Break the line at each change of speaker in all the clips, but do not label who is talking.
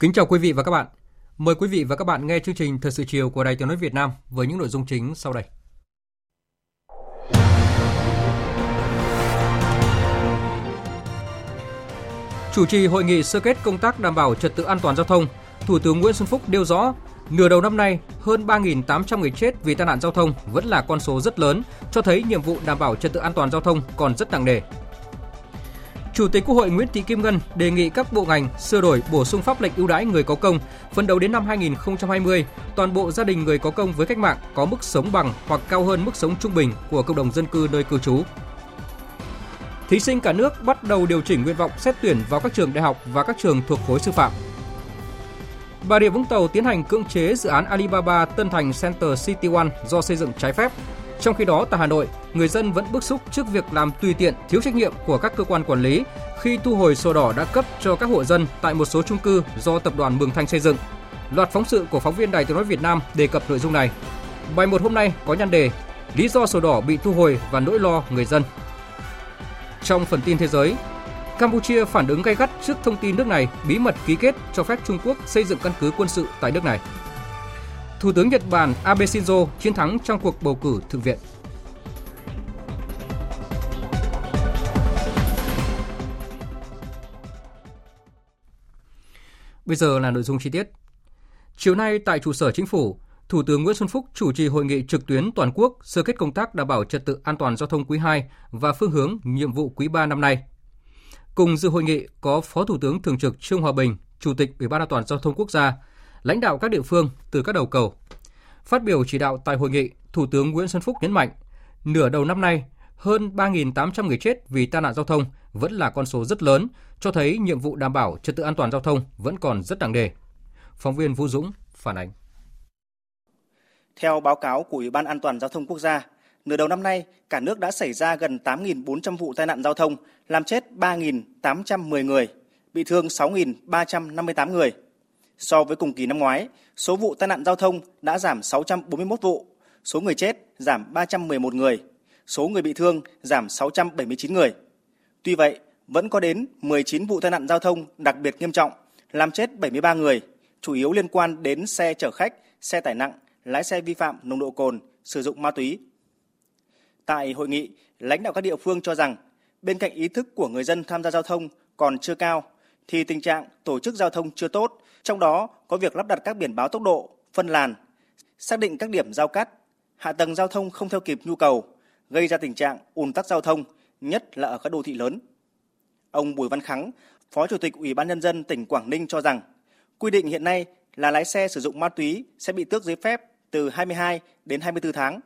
Kính chào quý vị và các bạn. Mời quý vị và các bạn nghe chương trình Thời sự chiều của Đài Tiếng nói Việt Nam với những nội dung chính sau đây. Chủ trì hội nghị sơ kết công tác đảm bảo trật tự an toàn giao thông, Thủ tướng Nguyễn Xuân Phúc nêu rõ, nửa đầu năm nay, hơn 3.800 người chết vì tai nạn giao thông vẫn là con số rất lớn, cho thấy nhiệm vụ đảm bảo trật tự an toàn giao thông còn rất nặng nề. Chủ tịch Quốc hội Nguyễn Thị Kim Ngân đề nghị các bộ ngành sửa đổi bổ sung pháp lệnh ưu đãi người có công, phấn đấu đến năm 2020, toàn bộ gia đình người có công với cách mạng có mức sống bằng hoặc cao hơn mức sống trung bình của cộng đồng dân cư nơi cư trú. Thí sinh cả nước bắt đầu điều chỉnh nguyện vọng xét tuyển vào các trường đại học và các trường thuộc khối sư phạm. Bà Rịa Vũng Tàu tiến hành cưỡng chế dự án Alibaba Tân Thành Center City One do xây dựng trái phép. Trong khi đó, tại Hà Nội, người dân vẫn bức xúc trước việc làm tùy tiện, thiếu trách nhiệm của các cơ quan quản lý khi thu hồi sổ đỏ đã cấp cho các hộ dân tại một số chung cư do tập đoàn Mường Thanh xây dựng. Loạt phóng sự của phóng viên Đài Tiếng nói Việt Nam đề cập nội dung này. Bài một hôm nay có nhan đề Lý do sổ đỏ bị thu hồi và nỗi lo người dân. Trong phần tin thế giới, Campuchia phản ứng gay gắt trước thông tin nước này bí mật ký kết cho phép Trung Quốc xây dựng căn cứ quân sự tại nước này. Thủ tướng Nhật Bản Abe Shinzo chiến thắng trong cuộc bầu cử thượng viện. Bây giờ là nội dung chi tiết. Chiều nay tại trụ sở chính phủ, Thủ tướng Nguyễn Xuân Phúc chủ trì hội nghị trực tuyến toàn quốc sơ kết công tác đảm bảo trật tự an toàn giao thông quý 2 và phương hướng nhiệm vụ quý 3 năm nay. Cùng dự hội nghị có Phó Thủ tướng Thường trực Trương Hòa Bình, Chủ tịch Ủy ban An toàn giao thông quốc gia, lãnh đạo các địa phương từ các đầu cầu. Phát biểu chỉ đạo tại hội nghị, Thủ tướng Nguyễn Xuân Phúc nhấn mạnh, nửa đầu năm nay, hơn 3.800 người chết vì tai nạn giao thông vẫn là con số rất lớn, cho thấy nhiệm vụ đảm bảo trật tự an toàn giao thông vẫn còn rất nặng nề. Phóng viên Vũ Dũng phản ánh.
Theo báo cáo của Ủy ban An toàn giao thông quốc gia, nửa đầu năm nay, cả nước đã xảy ra gần 8.400 vụ tai nạn giao thông, làm chết 3.810 người, bị thương 6.358 người. So với cùng kỳ năm ngoái, số vụ tai nạn giao thông đã giảm 641 vụ, số người chết giảm 311 người, số người bị thương giảm 679 người. Tuy vậy, vẫn có đến 19 vụ tai nạn giao thông đặc biệt nghiêm trọng, làm chết 73 người, chủ yếu liên quan đến xe chở khách, xe tải nặng, lái xe vi phạm nồng độ cồn, sử dụng ma túy. Tại hội nghị, lãnh đạo các địa phương cho rằng bên cạnh ý thức của người dân tham gia giao thông còn chưa cao thì tình trạng tổ chức giao thông chưa tốt, trong đó có việc lắp đặt các biển báo tốc độ, phân làn, xác định các điểm giao cắt, hạ tầng giao thông không theo kịp nhu cầu, gây ra tình trạng ùn tắc giao thông, nhất là ở các đô thị lớn. Ông Bùi Văn Khắng, Phó Chủ tịch Ủy ban nhân dân tỉnh Quảng Ninh cho rằng, quy định hiện nay là lái xe sử dụng ma túy sẽ bị tước giấy phép từ 22 đến 24 tháng.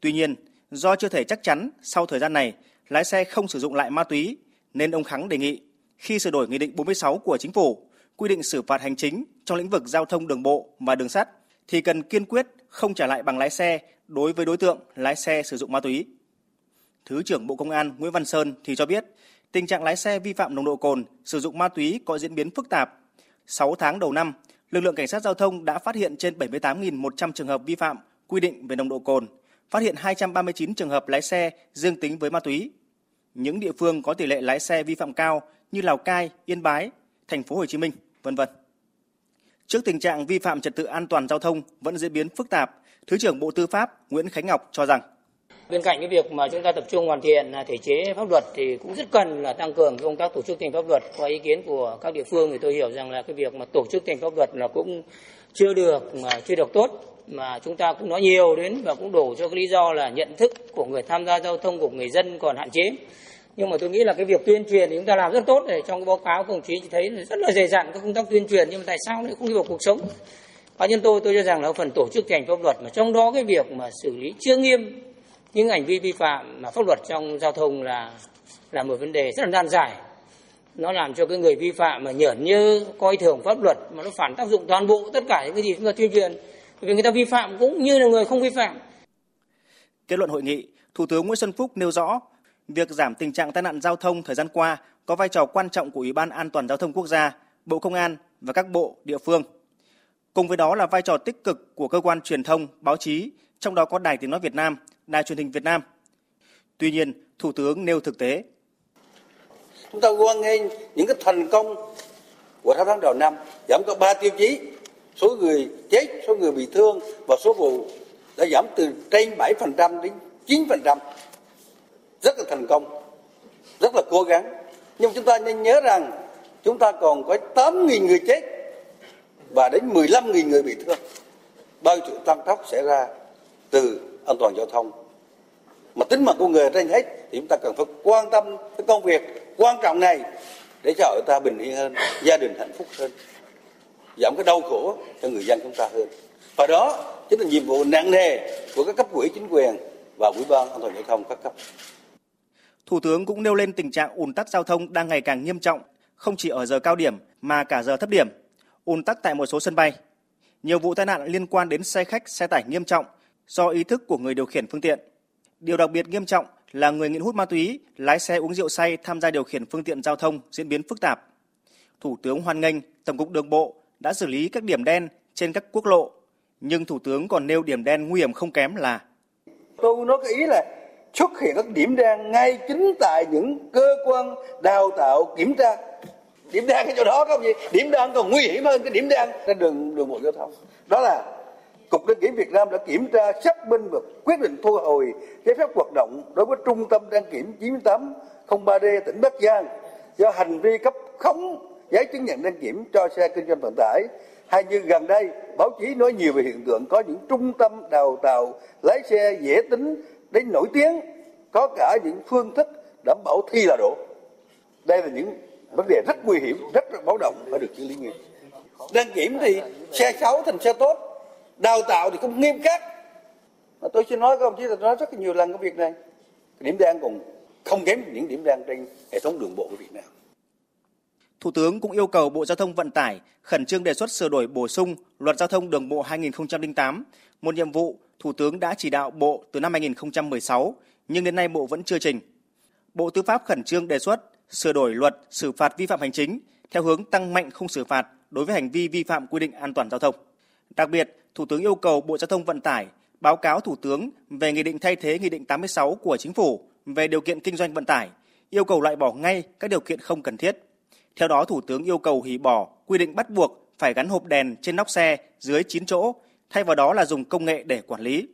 Tuy nhiên, do chưa thể chắc chắn sau thời gian này lái xe không sử dụng lại ma túy nên ông Khắng đề nghị khi sửa đổi Nghị định 46 của Chính phủ quy định xử phạt hành chính trong lĩnh vực giao thông đường bộ và đường sắt thì cần kiên quyết không trả lại bằng lái xe đối với đối tượng lái xe sử dụng ma túy. Thứ trưởng Bộ Công an Nguyễn Văn Sơn thì cho biết, tình trạng lái xe vi phạm nồng độ cồn, sử dụng ma túy có diễn biến phức tạp. 6 tháng đầu năm, lực lượng cảnh sát giao thông đã phát hiện trên 78.100 trường hợp vi phạm quy định về nồng độ cồn, phát hiện 239 trường hợp lái xe dương tính với ma túy. Những địa phương có tỷ lệ lái xe vi phạm cao như Lào Cai, Yên Bái, thành phố Hồ Chí Minh, vân vân. Trước tình trạng vi phạm trật tự an toàn giao thông vẫn diễn biến phức tạp, Thứ trưởng Bộ Tư pháp Nguyễn Khánh Ngọc cho rằng
Bên cạnh cái việc mà chúng ta tập trung hoàn thiện thể chế pháp luật thì cũng rất cần là tăng cường công tác tổ chức thành pháp luật. Qua ý kiến của các địa phương thì tôi hiểu rằng là cái việc mà tổ chức thành pháp luật là cũng chưa được mà chưa được tốt mà chúng ta cũng nói nhiều đến và cũng đổ cho cái lý do là nhận thức của người tham gia giao thông của người dân còn hạn chế nhưng mà tôi nghĩ là cái việc tuyên truyền thì chúng ta làm rất tốt để trong cái báo cáo công chí thấy rất là dày dặn các công tác tuyên truyền, nhưng mà tại sao lại không đi vào cuộc sống? Cá nhân tôi tôi cho rằng là phần tổ chức thành pháp luật, mà trong đó cái việc mà xử lý chưa nghiêm những hành vi vi phạm mà pháp luật trong giao thông là là một vấn đề rất là nan giải. Nó làm cho cái người vi phạm mà nhởn như coi thường pháp luật mà nó phản tác dụng toàn bộ tất cả những cái gì chúng ta tuyên truyền. Vì người ta vi phạm cũng như là người không vi phạm.
Kết luận hội nghị, thủ tướng nguyễn xuân phúc nêu rõ việc giảm tình trạng tai nạn giao thông thời gian qua có vai trò quan trọng của ủy ban an toàn giao thông quốc gia, bộ công an và các bộ địa phương. Cùng với đó là vai trò tích cực của cơ quan truyền thông, báo chí, trong đó có đài tiếng nói việt nam, đài truyền hình việt nam. Tuy nhiên, thủ tướng nêu thực tế.
Chúng ta hoan nghênh những cái thành công của 6 tháng đầu năm, giảm có 3 tiêu chí. Số người chết, số người bị thương và số vụ đã giảm từ trên 7% đến 9% rất là thành công, rất là cố gắng. Nhưng chúng ta nên nhớ rằng chúng ta còn có 8.000 người chết và đến 15.000 người bị thương. Bao nhiêu tăng tốc sẽ ra từ an toàn giao thông. Mà tính mạng của người trên hết thì chúng ta cần phải quan tâm cái công việc quan trọng này để cho hội ta bình yên hơn, gia đình hạnh phúc hơn, giảm cái đau khổ cho người dân chúng ta hơn. Và đó chính là nhiệm vụ nặng nề của các cấp quỹ chính quyền và ủy ban an toàn giao thông các cấp.
Thủ tướng cũng nêu lên tình trạng ùn tắc giao thông đang ngày càng nghiêm trọng, không chỉ ở giờ cao điểm mà cả giờ thấp điểm. Ùn tắc tại một số sân bay. Nhiều vụ tai nạn liên quan đến xe khách, xe tải nghiêm trọng do ý thức của người điều khiển phương tiện. Điều đặc biệt nghiêm trọng là người nghiện hút ma túy, lái xe uống rượu say tham gia điều khiển phương tiện giao thông diễn biến phức tạp. Thủ tướng hoan nghênh Tổng cục Đường bộ đã xử lý các điểm đen trên các quốc lộ, nhưng Thủ tướng còn nêu điểm đen nguy hiểm không kém là
Tôi nói cái ý là xuất hiện các điểm đen ngay chính tại những cơ quan đào tạo kiểm tra. Điểm đen cái chỗ đó không gì điểm đen còn nguy hiểm hơn cái điểm đen trên đường đường bộ giao thông. Đó là cục đăng kiểm việt nam đã kiểm tra, xác minh và quyết định thu hồi giấy phép hoạt động đối với trung tâm đăng kiểm 9803D tỉnh bắc giang do hành vi cấp khống giấy chứng nhận đăng kiểm cho xe kinh doanh vận tải. Hay như gần đây, báo chí nói nhiều về hiện tượng có những trung tâm đào tạo lái xe dễ tính đến nổi tiếng có cả những phương thức đảm bảo thi là đủ. đây là những vấn đề rất nguy hiểm rất là báo động phải được xử lý nghiêm. Đăng kiểm thì xe xấu thành xe tốt đào tạo thì cũng nghiêm khắc. Mà tôi xin nói các ông chí là nói rất là nhiều lần cái việc này. Điểm đen còn không kém những điểm đen trên hệ thống đường bộ của Việt Nam.
Thủ tướng cũng yêu cầu Bộ Giao thông Vận tải khẩn trương đề xuất sửa đổi bổ sung Luật Giao thông Đường bộ 2008, một nhiệm vụ Thủ tướng đã chỉ đạo Bộ từ năm 2016, nhưng đến nay Bộ vẫn chưa trình. Bộ Tư pháp khẩn trương đề xuất sửa đổi luật xử phạt vi phạm hành chính theo hướng tăng mạnh không xử phạt đối với hành vi vi phạm quy định an toàn giao thông. Đặc biệt, Thủ tướng yêu cầu Bộ Giao thông Vận tải báo cáo Thủ tướng về nghị định thay thế Nghị định 86 của Chính phủ về điều kiện kinh doanh vận tải, yêu cầu loại bỏ ngay các điều kiện không cần thiết. Theo đó, Thủ tướng yêu cầu hủy bỏ quy định bắt buộc phải gắn hộp đèn trên nóc xe dưới 9 chỗ, thay vào đó là dùng công nghệ để quản lý.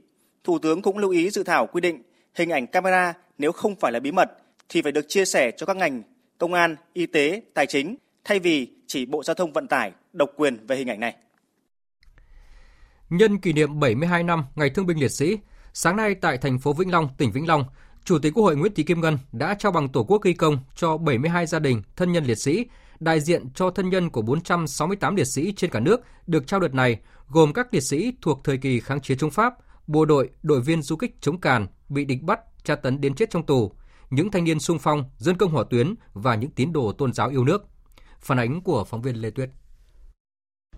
Thủ tướng cũng lưu ý dự thảo quy định hình ảnh camera nếu không phải là bí mật thì phải được chia sẻ cho các ngành công an, y tế, tài chính thay vì chỉ Bộ Giao thông Vận tải độc quyền về hình ảnh này.
Nhân kỷ niệm 72 năm Ngày Thương binh Liệt sĩ, sáng nay tại thành phố Vĩnh Long, tỉnh Vĩnh Long, Chủ tịch Quốc hội Nguyễn Thị Kim Ngân đã trao bằng Tổ quốc ghi công cho 72 gia đình thân nhân liệt sĩ, đại diện cho thân nhân của 468 liệt sĩ trên cả nước được trao đợt này, gồm các liệt sĩ thuộc thời kỳ kháng chiến chống Pháp, bộ đội, đội viên du kích chống càn, bị địch bắt, tra tấn đến chết trong tù, những thanh niên sung phong, dân công hỏa tuyến và những tín đồ tôn giáo yêu nước. Phản ánh của phóng viên Lê Tuyết.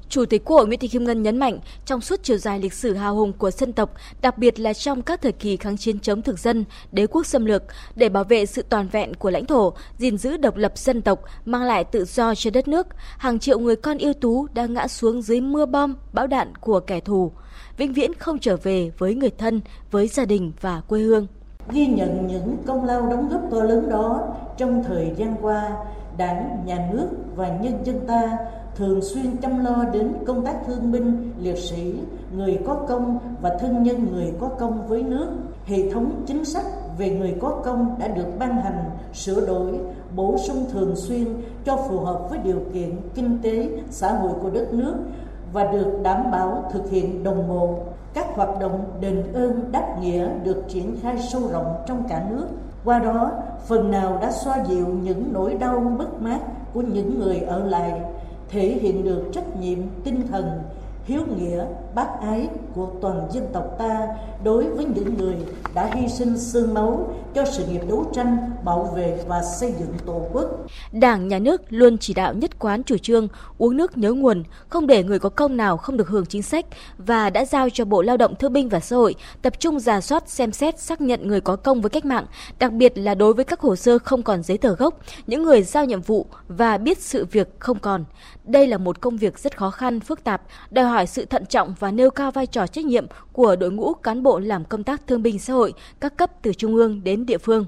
Chủ tịch Quốc hội Nguyễn Thị Kim Ngân nhấn mạnh, trong suốt chiều dài lịch sử hào hùng của dân tộc, đặc biệt là trong các thời kỳ kháng chiến chống thực dân, đế quốc xâm lược, để bảo vệ sự toàn vẹn của lãnh thổ, gìn giữ độc lập dân tộc, mang lại tự do cho đất nước, hàng triệu người con yêu tú đã ngã xuống dưới mưa bom, bão đạn của kẻ thù, vĩnh viễn không trở về với người thân, với gia đình và quê hương.
Ghi nhận những công lao đóng góp to lớn đó trong thời gian qua, Đảng, Nhà nước và nhân dân ta thường xuyên chăm lo đến công tác thương binh, liệt sĩ, người có công và thân nhân người có công với nước. Hệ thống chính sách về người có công đã được ban hành, sửa đổi, bổ sung thường xuyên cho phù hợp với điều kiện kinh tế, xã hội của đất nước và được đảm bảo thực hiện đồng bộ. Các hoạt động đền ơn đáp nghĩa được triển khai sâu rộng trong cả nước Qua đó, phần nào đã xoa dịu những nỗi đau mất mát của những người ở lại, thể hiện được trách nhiệm tinh thần hiếu nghĩa, bác ái của toàn dân tộc ta đối với những người đã hy sinh xương máu cho sự nghiệp đấu tranh, bảo vệ và xây dựng Tổ quốc.
Đảng, Nhà nước luôn chỉ đạo nhất quán chủ trương uống nước nhớ nguồn, không để người có công nào không được hưởng chính sách và đã giao cho Bộ Lao động Thương binh và Xã hội tập trung giả soát xem xét xác nhận người có công với cách mạng, đặc biệt là đối với các hồ sơ không còn giấy tờ gốc, những người giao nhiệm vụ và biết sự việc không còn. Đây là một công việc rất khó khăn, phức tạp, đòi hỏi sự thận trọng và nêu cao vai trò trách nhiệm của đội ngũ cán bộ làm công tác thương binh xã hội các cấp từ trung ương đến địa phương.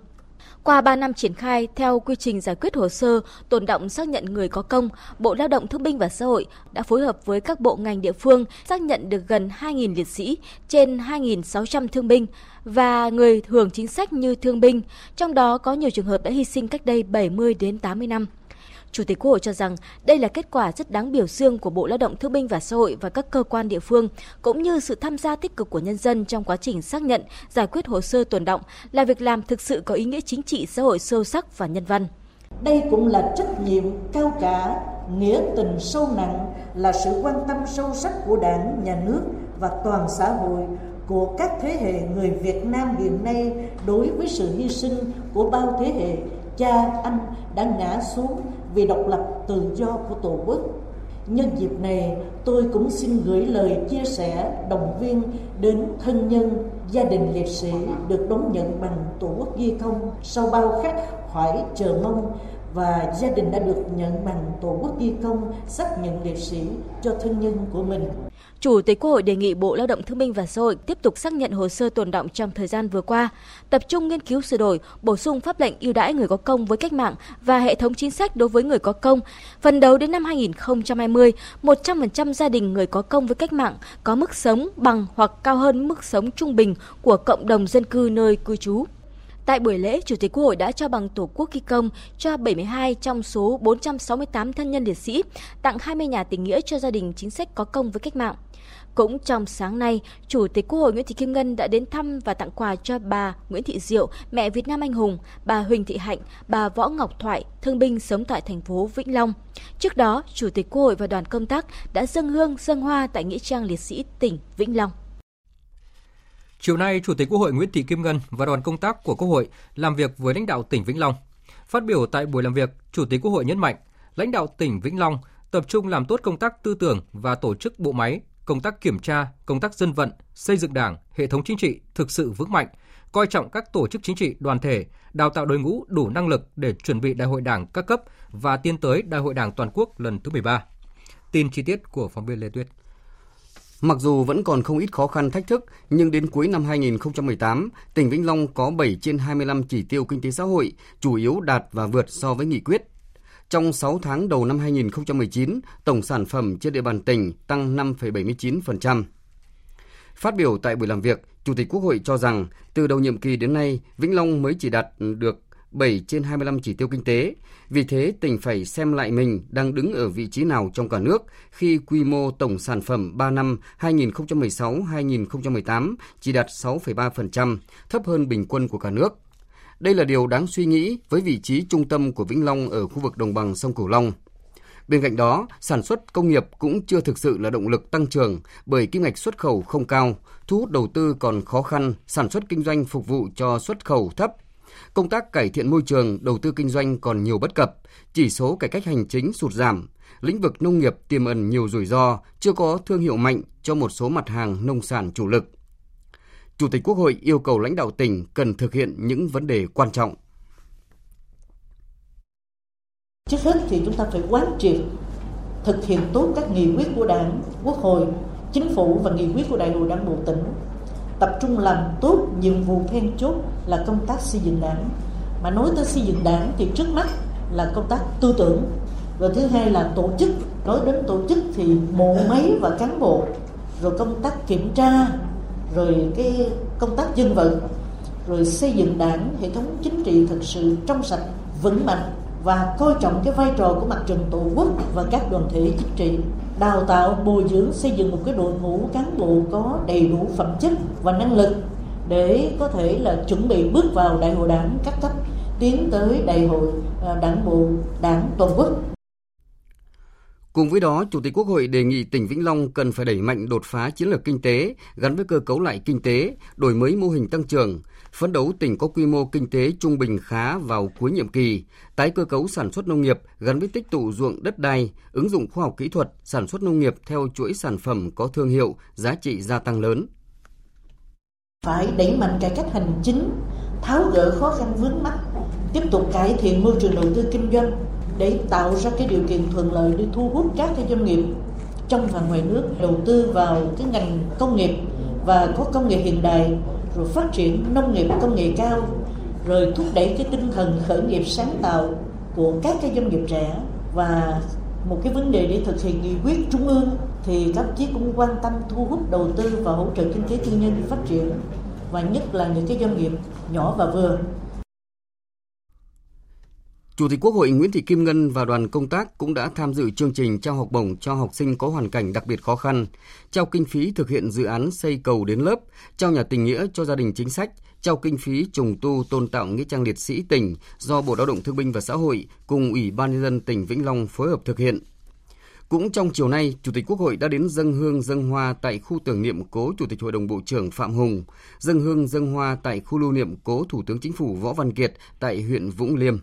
Qua 3 năm triển khai theo quy trình giải quyết hồ sơ tồn động xác nhận người có công, Bộ Lao động Thương binh và Xã hội đã phối hợp với các bộ ngành địa phương xác nhận được gần 2.000 liệt sĩ, trên 2.600 thương binh và người hưởng chính sách như thương binh, trong đó có nhiều trường hợp đã hy sinh cách đây 70 đến 80 năm. Chủ tịch Quốc hội cho rằng đây là kết quả rất đáng biểu dương của Bộ Lao động Thương binh và Xã hội và các cơ quan địa phương, cũng như sự tham gia tích cực của nhân dân trong quá trình xác nhận, giải quyết hồ sơ tồn động là việc làm thực sự có ý nghĩa chính trị xã hội sâu sắc và nhân văn.
Đây cũng là trách nhiệm cao cả, nghĩa tình sâu nặng, là sự quan tâm sâu sắc của Đảng, Nhà nước và toàn xã hội của các thế hệ người Việt Nam hiện nay đối với sự hy sinh của bao thế hệ cha anh đã ngã xuống vì độc lập tự do của Tổ quốc. Nhân dịp này, tôi cũng xin gửi lời chia sẻ, động viên đến thân nhân, gia đình liệt sĩ được đón nhận bằng Tổ quốc ghi công sau bao khắc khoải chờ mong và gia đình đã được nhận bằng Tổ quốc ghi công xác nhận liệt sĩ cho thân nhân của mình.
Chủ tịch Quốc hội đề nghị Bộ Lao động Thương binh và Xã hội tiếp tục xác nhận hồ sơ tồn động trong thời gian vừa qua, tập trung nghiên cứu sửa đổi, bổ sung pháp lệnh ưu đãi người có công với cách mạng và hệ thống chính sách đối với người có công. Phần đầu đến năm 2020, 100% gia đình người có công với cách mạng có mức sống bằng hoặc cao hơn mức sống trung bình của cộng đồng dân cư nơi cư trú. Tại buổi lễ, Chủ tịch Quốc hội đã cho bằng Tổ quốc ghi công cho 72 trong số 468 thân nhân liệt sĩ, tặng 20 nhà tình nghĩa cho gia đình chính sách có công với cách mạng. Cũng trong sáng nay, Chủ tịch Quốc hội Nguyễn Thị Kim Ngân đã đến thăm và tặng quà cho bà Nguyễn Thị Diệu, mẹ Việt Nam anh hùng, bà Huỳnh Thị Hạnh, bà Võ Ngọc Thoại, thương binh sống tại thành phố Vĩnh Long. Trước đó, Chủ tịch Quốc hội và đoàn công tác đã dâng hương dâng hoa tại nghĩa trang liệt sĩ tỉnh Vĩnh Long.
Chiều nay, Chủ tịch Quốc hội Nguyễn Thị Kim Ngân và đoàn công tác của Quốc hội làm việc với lãnh đạo tỉnh Vĩnh Long. Phát biểu tại buổi làm việc, Chủ tịch Quốc hội nhấn mạnh, lãnh đạo tỉnh Vĩnh Long tập trung làm tốt công tác tư tưởng và tổ chức bộ máy, công tác kiểm tra, công tác dân vận, xây dựng Đảng, hệ thống chính trị thực sự vững mạnh, coi trọng các tổ chức chính trị đoàn thể, đào tạo đội ngũ đủ năng lực để chuẩn bị Đại hội Đảng các cấp và tiến tới Đại hội Đảng toàn quốc lần thứ 13. Tin chi tiết của phóng viên Lê Tuyết.
Mặc dù vẫn còn không ít khó khăn thách thức, nhưng đến cuối năm 2018, tỉnh Vĩnh Long có 7 trên 25 chỉ tiêu kinh tế xã hội, chủ yếu đạt và vượt so với nghị quyết. Trong 6 tháng đầu năm 2019, tổng sản phẩm trên địa bàn tỉnh tăng 5,79%. Phát biểu tại buổi làm việc, Chủ tịch Quốc hội cho rằng từ đầu nhiệm kỳ đến nay, Vĩnh Long mới chỉ đạt được 7 trên 25 chỉ tiêu kinh tế. Vì thế, tỉnh phải xem lại mình đang đứng ở vị trí nào trong cả nước khi quy mô tổng sản phẩm 3 năm 2016-2018 chỉ đạt 6,3%, thấp hơn bình quân của cả nước. Đây là điều đáng suy nghĩ với vị trí trung tâm của Vĩnh Long ở khu vực đồng bằng sông Cửu Long. Bên cạnh đó, sản xuất công nghiệp cũng chưa thực sự là động lực tăng trưởng bởi kim ngạch xuất khẩu không cao, thu hút đầu tư còn khó khăn, sản xuất kinh doanh phục vụ cho xuất khẩu thấp. Công tác cải thiện môi trường, đầu tư kinh doanh còn nhiều bất cập, chỉ số cải cách hành chính sụt giảm, lĩnh vực nông nghiệp tiềm ẩn nhiều rủi ro, chưa có thương hiệu mạnh cho một số mặt hàng nông sản chủ lực. Chủ tịch Quốc hội yêu cầu lãnh đạo tỉnh cần thực hiện những vấn đề quan trọng.
Trước hết thì chúng ta phải quán triệt thực hiện tốt các nghị quyết của Đảng, Quốc hội, Chính phủ và nghị quyết của Đại hội Đảng bộ tỉnh. Tập trung làm tốt nhiệm vụ then chốt là công tác xây dựng đảng. Mà nói tới xây dựng đảng thì trước mắt là công tác tư tưởng. Rồi thứ hai là tổ chức. Nói đến tổ chức thì bộ máy và cán bộ. Rồi công tác kiểm tra rồi cái công tác dân vận, rồi xây dựng đảng, hệ thống chính trị thật sự trong sạch, vững mạnh, và coi trọng cái vai trò của mặt trận tổ quốc và các đoàn thể chính trị, đào tạo, bồi dưỡng, xây dựng một cái đội ngũ cán bộ có đầy đủ phẩm chất và năng lực để có thể là chuẩn bị bước vào đại hội đảng các cấp, tiến tới đại hội ờ, đảng bộ, đảng toàn quốc.
Cùng với đó, Chủ tịch Quốc hội đề nghị tỉnh Vĩnh Long cần phải đẩy mạnh đột phá chiến lược kinh tế gắn với cơ cấu lại kinh tế, đổi mới mô hình tăng trưởng, phấn đấu tỉnh có quy mô kinh tế trung bình khá vào cuối nhiệm kỳ, tái cơ cấu sản xuất nông nghiệp gắn với tích tụ ruộng đất đai, ứng dụng khoa học kỹ thuật, sản xuất nông nghiệp theo chuỗi sản phẩm có thương hiệu, giá trị gia tăng lớn.
Phải đẩy mạnh cải cách hành chính, tháo gỡ khó khăn vướng mắt, tiếp tục cải thiện môi trường đầu tư kinh doanh, để tạo ra cái điều kiện thuận lợi để thu hút các cái doanh nghiệp trong và ngoài nước đầu tư vào cái ngành công nghiệp và có công nghệ hiện đại, rồi phát triển nông nghiệp công nghệ cao, rồi thúc đẩy cái tinh thần khởi nghiệp sáng tạo của các cái doanh nghiệp trẻ. Và một cái vấn đề để thực hiện nghị quyết trung ương thì các chí cũng quan tâm thu hút đầu tư và hỗ trợ kinh tế tư nhân phát triển, và nhất là những cái doanh nghiệp nhỏ và vừa.
Chủ tịch Quốc hội Nguyễn Thị Kim Ngân và đoàn công tác cũng đã tham dự chương trình trao học bổng cho học sinh có hoàn cảnh đặc biệt khó khăn, trao kinh phí thực hiện dự án xây cầu đến lớp, trao nhà tình nghĩa cho gia đình chính sách, trao kinh phí trùng tu tôn tạo nghĩa trang liệt sĩ tỉnh do Bộ Lao động Thương binh và Xã hội cùng Ủy ban nhân dân tỉnh Vĩnh Long phối hợp thực hiện. Cũng trong chiều nay, Chủ tịch Quốc hội đã đến dân hương dân hoa tại khu tưởng niệm cố Chủ tịch Hội đồng Bộ trưởng Phạm Hùng, dân hương dân hoa tại khu lưu niệm cố Thủ tướng Chính phủ Võ Văn Kiệt tại huyện Vũng Liêm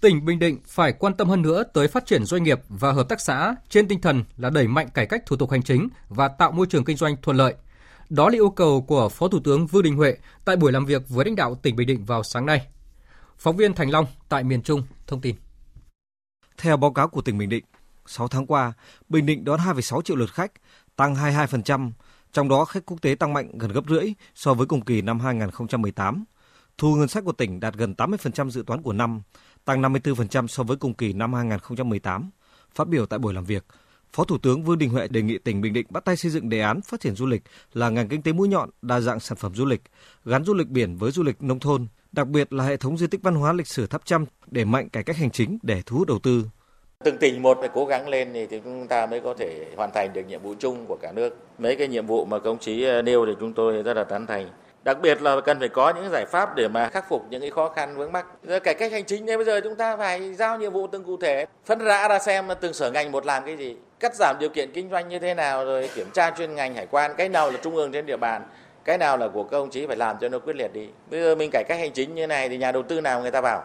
tỉnh Bình Định phải quan tâm hơn nữa tới phát triển doanh nghiệp và hợp tác xã trên tinh thần là đẩy mạnh cải cách thủ tục hành chính và tạo môi trường kinh doanh thuận lợi. Đó là yêu cầu của Phó Thủ tướng Vương Đình Huệ tại buổi làm việc với lãnh đạo tỉnh Bình Định vào sáng nay. Phóng viên Thành Long tại miền Trung thông tin.
Theo báo cáo của tỉnh Bình Định, 6 tháng qua, Bình Định đón 2,6 triệu lượt khách, tăng 22%, trong đó khách quốc tế tăng mạnh gần gấp rưỡi so với cùng kỳ năm 2018. Thu ngân sách của tỉnh đạt gần 80% dự toán của năm, tăng 54% so với cùng kỳ năm 2018. Phát biểu tại buổi làm việc, Phó Thủ tướng Vương Đình Huệ đề nghị tỉnh Bình Định bắt tay xây dựng đề án phát triển du lịch là ngành kinh tế mũi nhọn, đa dạng sản phẩm du lịch, gắn du lịch biển với du lịch nông thôn, đặc biệt là hệ thống di tích văn hóa lịch sử tháp trăm để mạnh cải cách hành chính để thu hút đầu tư.
Từng tỉnh một phải cố gắng lên thì chúng ta mới có thể hoàn thành được nhiệm vụ chung của cả nước. Mấy cái nhiệm vụ mà công chí nêu thì chúng tôi rất là tán thành đặc biệt là cần phải có những giải pháp để mà khắc phục những cái khó khăn vướng mắc. Cải cách hành chính nên bây giờ chúng ta phải giao nhiệm vụ từng cụ thể, phân rã ra xem từng sở ngành một làm cái gì, cắt giảm điều kiện kinh doanh như thế nào, rồi kiểm tra chuyên ngành, hải quan, cái nào là trung ương trên địa bàn, cái nào là của các ông chí phải làm cho nó quyết liệt đi. Bây giờ mình cải cách hành chính như này thì nhà đầu tư nào người ta vào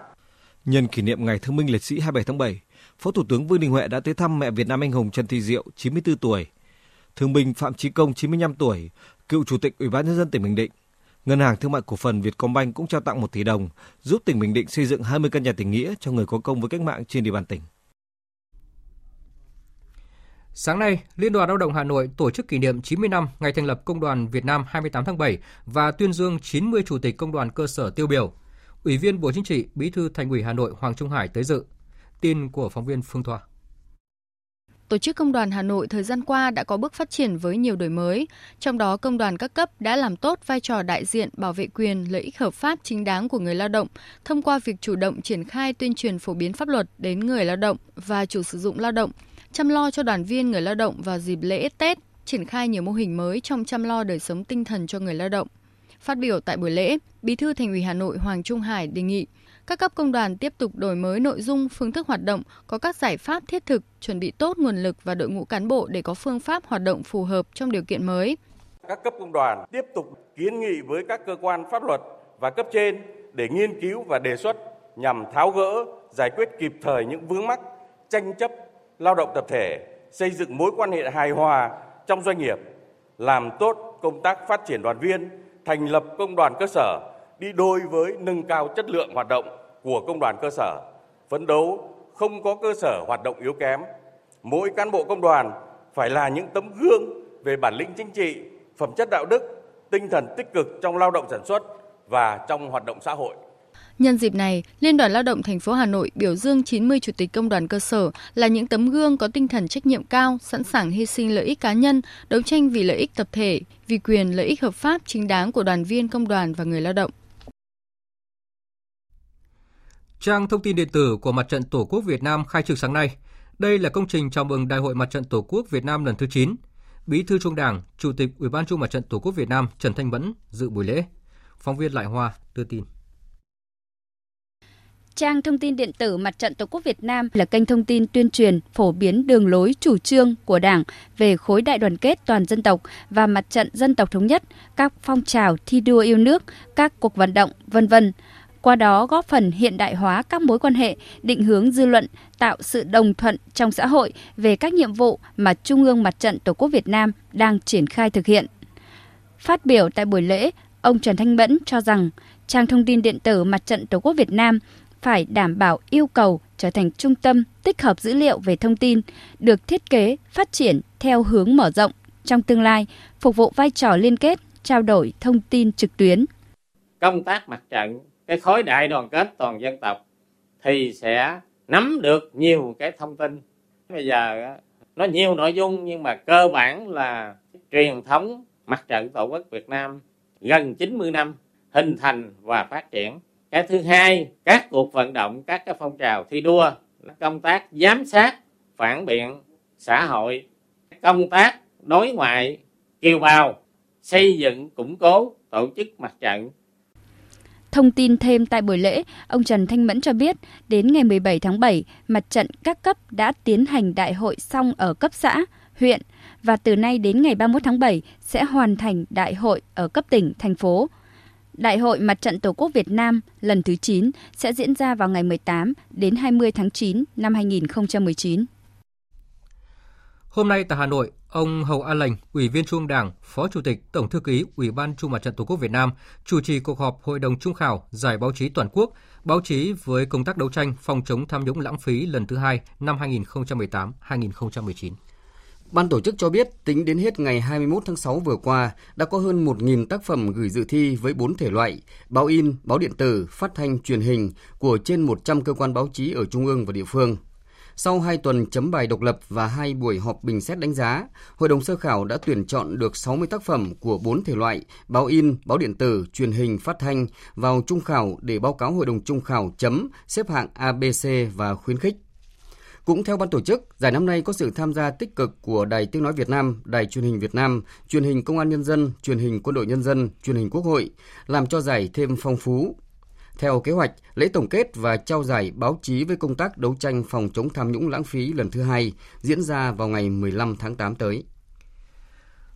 nhân kỷ niệm ngày thương binh liệt sĩ 27 tháng 7 Phó Thủ tướng Vương Đình Huệ đã tới thăm mẹ Việt Nam anh hùng Trần Thị Diệu 94 tuổi. Thương binh Phạm Chí Công 95 tuổi, cựu chủ tịch Ủy ban nhân dân tỉnh Bình Định. Ngân hàng Thương mại Cổ phần Vietcombank cũng trao tặng 1 tỷ đồng giúp tỉnh Bình Định xây dựng 20 căn nhà tình nghĩa cho người có công với cách mạng trên địa bàn tỉnh.
Sáng nay, Liên đoàn Lao động Hà Nội tổ chức kỷ niệm 90 năm ngày thành lập Công đoàn Việt Nam 28 tháng 7 và tuyên dương 90 chủ tịch công đoàn cơ sở tiêu biểu. Ủy viên Bộ Chính trị, Bí thư Thành ủy Hà Nội Hoàng Trung Hải tới dự. Tin của phóng viên Phương Thoa.
Tổ chức Công đoàn Hà Nội thời gian qua đã có bước phát triển với nhiều đổi mới, trong đó công đoàn các cấp đã làm tốt vai trò đại diện bảo vệ quyền lợi ích hợp pháp chính đáng của người lao động thông qua việc chủ động triển khai tuyên truyền phổ biến pháp luật đến người lao động và chủ sử dụng lao động, chăm lo cho đoàn viên người lao động vào dịp lễ Tết, triển khai nhiều mô hình mới trong chăm lo đời sống tinh thần cho người lao động. Phát biểu tại buổi lễ, Bí thư Thành ủy Hà Nội Hoàng Trung Hải đề nghị các cấp công đoàn tiếp tục đổi mới nội dung, phương thức hoạt động, có các giải pháp thiết thực, chuẩn bị tốt nguồn lực và đội ngũ cán bộ để có phương pháp hoạt động phù hợp trong điều kiện mới.
Các cấp công đoàn tiếp tục kiến nghị với các cơ quan pháp luật và cấp trên để nghiên cứu và đề xuất nhằm tháo gỡ, giải quyết kịp thời những vướng mắc, tranh chấp lao động tập thể, xây dựng mối quan hệ hài hòa trong doanh nghiệp, làm tốt công tác phát triển đoàn viên, thành lập công đoàn cơ sở đi đôi với nâng cao chất lượng hoạt động của công đoàn cơ sở, phấn đấu không có cơ sở hoạt động yếu kém. Mỗi cán bộ công đoàn phải là những tấm gương về bản lĩnh chính trị, phẩm chất đạo đức, tinh thần tích cực trong lao động sản xuất và trong hoạt động xã hội.
Nhân dịp này, Liên đoàn Lao động thành phố Hà Nội biểu dương 90 chủ tịch công đoàn cơ sở là những tấm gương có tinh thần trách nhiệm cao, sẵn sàng hy sinh lợi ích cá nhân, đấu tranh vì lợi ích tập thể, vì quyền lợi ích hợp pháp chính đáng của đoàn viên công đoàn và người lao động.
Trang thông tin điện tử của Mặt trận Tổ quốc Việt Nam khai trực sáng nay. Đây là công trình chào mừng Đại hội Mặt trận Tổ quốc Việt Nam lần thứ 9. Bí thư Trung Đảng, Chủ tịch Ủy ban Trung mặt trận Tổ quốc Việt Nam Trần Thanh Mẫn dự buổi lễ. Phóng viên Lại Hoa đưa tin.
Trang thông tin điện tử Mặt trận Tổ quốc Việt Nam là kênh thông tin tuyên truyền, phổ biến đường lối chủ trương của Đảng về khối đại đoàn kết toàn dân tộc và mặt trận dân tộc thống nhất, các phong trào thi đua yêu nước, các cuộc vận động, vân vân. Qua đó góp phần hiện đại hóa các mối quan hệ, định hướng dư luận, tạo sự đồng thuận trong xã hội về các nhiệm vụ mà Trung ương Mặt trận Tổ quốc Việt Nam đang triển khai thực hiện. Phát biểu tại buổi lễ, ông Trần Thanh Mẫn cho rằng trang thông tin điện tử Mặt trận Tổ quốc Việt Nam phải đảm bảo yêu cầu trở thành trung tâm tích hợp dữ liệu về thông tin, được thiết kế, phát triển theo hướng mở rộng trong tương lai, phục vụ vai trò liên kết, trao đổi thông tin trực tuyến.
Công tác mặt trận, cái khối đại đoàn kết toàn dân tộc thì sẽ nắm được nhiều cái thông tin. Bây giờ nó nhiều nội dung nhưng mà cơ bản là truyền thống mặt trận tổ quốc Việt Nam gần 90 năm hình thành và phát triển cái thứ hai, các cuộc vận động, các cái phong trào thi đua công tác giám sát, phản biện xã hội, công tác đối ngoại, kiều bào, xây dựng, củng cố tổ chức mặt trận
Thông tin thêm tại buổi lễ, ông Trần Thanh Mẫn cho biết, đến ngày 17 tháng 7, mặt trận các cấp đã tiến hành đại hội xong ở cấp xã, huyện và từ nay đến ngày 31 tháng 7 sẽ hoàn thành đại hội ở cấp tỉnh, thành phố. Đại hội Mặt trận Tổ quốc Việt Nam lần thứ 9 sẽ diễn ra vào ngày 18 đến 20 tháng 9 năm 2019.
Hôm nay tại Hà Nội, ông Hầu A Lệnh, Ủy viên Trung Đảng, Phó Chủ tịch Tổng thư ký Ủy ban Trung mặt trận Tổ quốc Việt Nam chủ trì cuộc họp Hội đồng Trung khảo Giải báo chí toàn quốc, báo chí với công tác đấu tranh phòng chống tham nhũng lãng phí lần thứ hai năm 2018-2019.
Ban tổ chức cho biết tính đến hết ngày 21 tháng 6 vừa qua đã có hơn 1.000 tác phẩm gửi dự thi với 4 thể loại báo in, báo điện tử, phát thanh, truyền hình của trên 100 cơ quan báo chí ở trung ương và địa phương. Sau 2 tuần chấm bài độc lập và 2 buổi họp bình xét đánh giá, Hội đồng sơ khảo đã tuyển chọn được 60 tác phẩm của 4 thể loại báo in, báo điện tử, truyền hình, phát thanh vào trung khảo để báo cáo Hội đồng trung khảo chấm, xếp hạng ABC và khuyến khích. Cũng theo ban tổ chức, giải năm nay có sự tham gia tích cực của Đài Tiếng Nói Việt Nam, Đài Truyền hình Việt Nam, Truyền hình Công an Nhân dân, Truyền hình Quân đội Nhân dân, Truyền hình Quốc hội, làm cho giải thêm phong phú. Theo kế hoạch, lễ tổng kết và trao giải báo chí với công tác đấu tranh phòng chống tham nhũng lãng phí lần thứ hai diễn ra vào ngày 15 tháng 8 tới.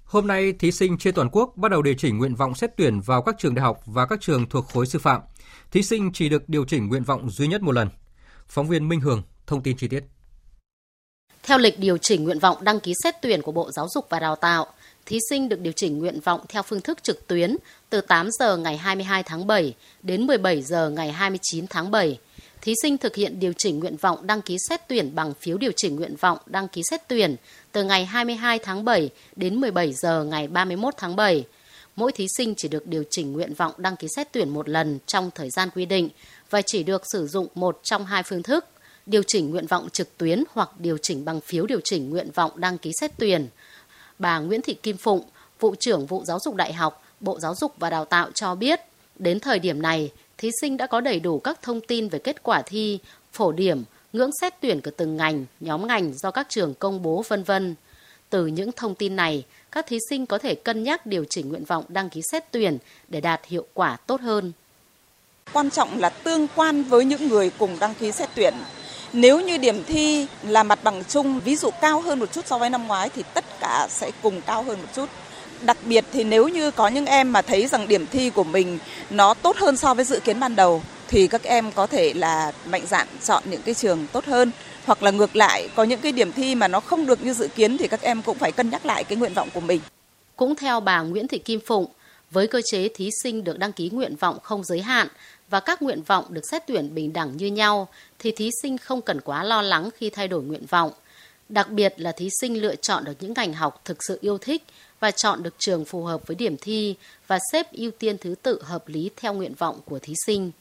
Hôm nay, thí sinh trên toàn quốc bắt đầu điều chỉnh nguyện vọng xét tuyển vào các trường đại học và các trường thuộc khối sư phạm. Thí sinh chỉ được điều chỉnh nguyện vọng duy nhất một lần. Phóng viên Minh Hường thông tin chi tiết.
Theo lịch điều chỉnh nguyện vọng đăng ký xét tuyển của Bộ Giáo dục và Đào tạo, thí sinh được điều chỉnh nguyện vọng theo phương thức trực tuyến từ 8 giờ ngày 22 tháng 7 đến 17 giờ ngày 29 tháng 7. Thí sinh thực hiện điều chỉnh nguyện vọng đăng ký xét tuyển bằng phiếu điều chỉnh nguyện vọng đăng ký xét tuyển từ ngày 22 tháng 7 đến 17 giờ ngày 31 tháng 7. Mỗi thí sinh chỉ được điều chỉnh nguyện vọng đăng ký xét tuyển một lần trong thời gian quy định và chỉ được sử dụng một trong hai phương thức – điều chỉnh nguyện vọng trực tuyến hoặc điều chỉnh bằng phiếu điều chỉnh nguyện vọng đăng ký xét tuyển. Bà Nguyễn Thị Kim Phụng, vụ trưởng vụ giáo dục đại học, Bộ Giáo dục và Đào tạo cho biết, đến thời điểm này, thí sinh đã có đầy đủ các thông tin về kết quả thi, phổ điểm, ngưỡng xét tuyển của từng ngành, nhóm ngành do các trường công bố vân vân. Từ những thông tin này, các thí sinh có thể cân nhắc điều chỉnh nguyện vọng đăng ký xét tuyển để đạt hiệu quả tốt hơn.
Quan trọng là tương quan với những người cùng đăng ký xét tuyển nếu như điểm thi là mặt bằng chung, ví dụ cao hơn một chút so với năm ngoái thì tất cả sẽ cùng cao hơn một chút. Đặc biệt thì nếu như có những em mà thấy rằng điểm thi của mình nó tốt hơn so với dự kiến ban đầu thì các em có thể là mạnh dạn chọn những cái trường tốt hơn hoặc là ngược lại có những cái điểm thi mà nó không được như dự kiến thì các em cũng phải cân nhắc lại cái nguyện vọng của mình.
Cũng theo bà Nguyễn Thị Kim Phụng, với cơ chế thí sinh được đăng ký nguyện vọng không giới hạn và các nguyện vọng được xét tuyển bình đẳng như nhau thì thí sinh không cần quá lo lắng khi thay đổi nguyện vọng. Đặc biệt là thí sinh lựa chọn được những ngành học thực sự yêu thích và chọn được trường phù hợp với điểm thi và xếp ưu tiên thứ tự hợp lý theo nguyện vọng của thí sinh.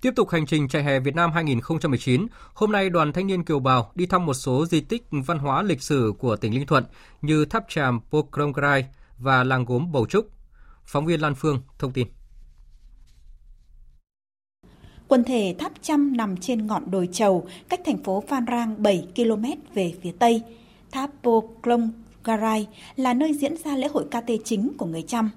Tiếp tục hành trình chạy hè Việt Nam 2019, hôm nay đoàn thanh niên Kiều Bào đi thăm một số di tích văn hóa lịch sử của tỉnh Ninh Thuận như tháp tràm Pokrongrai và làng gốm Bầu Trúc. Phóng viên Lan Phương thông tin.
Quần thể tháp trăm nằm trên ngọn đồi trầu, cách thành phố Phan Rang 7 km về phía tây. tháp Poklong Garai là nơi diễn ra lễ hội KT chính của người Chăm.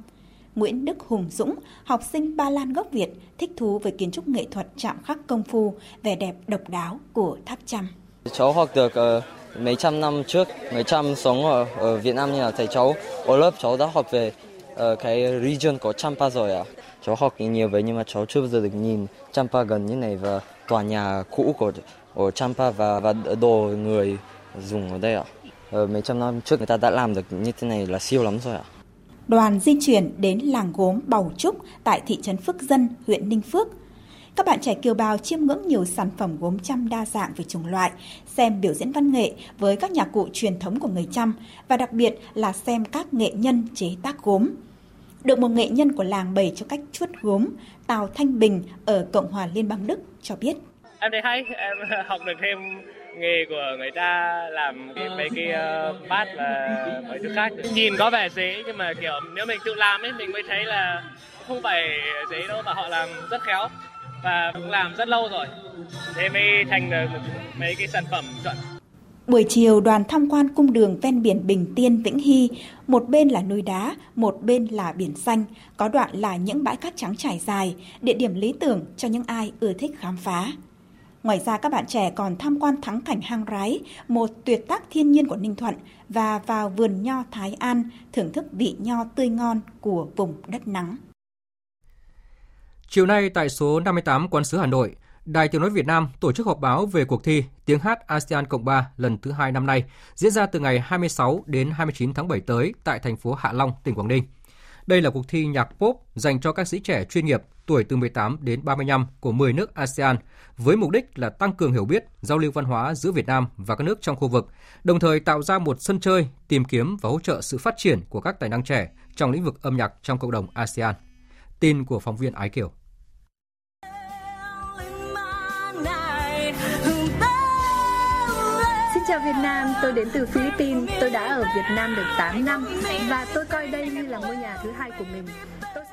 Nguyễn Đức Hùng Dũng, học sinh Ba Lan gốc Việt, thích thú với kiến trúc nghệ thuật chạm khắc công phu, vẻ đẹp độc đáo của tháp Chăm.
Cháu học được uh, mấy trăm năm trước, người Chăm sống ở, ở Việt Nam như là thầy cháu ở lớp cháu đã học về uh, cái region của Champa rồi à. Cháu học nhiều vậy nhưng mà cháu chưa bao giờ được nhìn Champa gần như này và tòa nhà cũ của ở Champa và và đồ người dùng ở đây ạ. À. mấy trăm năm trước người ta đã làm được như thế này là siêu lắm rồi ạ. À
đoàn di chuyển đến làng gốm Bầu Trúc tại thị trấn Phước Dân, huyện Ninh Phước. Các bạn trẻ kiều bào chiêm ngưỡng nhiều sản phẩm gốm chăm đa dạng về chủng loại, xem biểu diễn văn nghệ với các nhạc cụ truyền thống của người chăm và đặc biệt là xem các nghệ nhân chế tác gốm. Được một nghệ nhân của làng bày cho cách chuốt gốm, Tào Thanh Bình ở Cộng hòa Liên bang Đức cho biết.
Em thấy hay, em học được thêm nghề của người ta làm cái, mấy cái uh, bát và mấy thứ khác nhìn có vẻ dễ nhưng mà kiểu nếu mình tự làm ấy mình mới thấy là không phải dễ đâu mà họ làm rất khéo và cũng làm rất lâu rồi thế mới thành được mấy cái sản phẩm chuẩn
Buổi chiều đoàn tham quan cung đường ven biển Bình Tiên, Vĩnh Hy, một bên là núi đá, một bên là biển xanh, có đoạn là những bãi cát trắng trải dài, địa điểm lý tưởng cho những ai ưa thích khám phá. Ngoài ra các bạn trẻ còn tham quan thắng cảnh hang rái, một tuyệt tác thiên nhiên của Ninh Thuận và vào vườn nho Thái An thưởng thức vị nho tươi ngon của vùng đất nắng.
Chiều nay tại số 58 Quán sứ Hà Nội, Đài Tiếng nói Việt Nam tổ chức họp báo về cuộc thi Tiếng hát ASEAN Cộng 3 lần thứ hai năm nay, diễn ra từ ngày 26 đến 29 tháng 7 tới tại thành phố Hạ Long, tỉnh Quảng Ninh. Đây là cuộc thi nhạc pop dành cho các sĩ trẻ chuyên nghiệp tuổi từ 18 đến 35 của 10 nước ASEAN với mục đích là tăng cường hiểu biết, giao lưu văn hóa giữa Việt Nam và các nước trong khu vực, đồng thời tạo ra một sân chơi, tìm kiếm và hỗ trợ sự phát triển của các tài năng trẻ trong lĩnh vực âm nhạc trong cộng đồng ASEAN. Tin của phóng viên Ái Kiều.
Chào Việt Nam, tôi đến từ Philippines. Tôi đã ở Việt Nam được 8 năm và tôi coi đây như là ngôi nhà thứ hai của mình.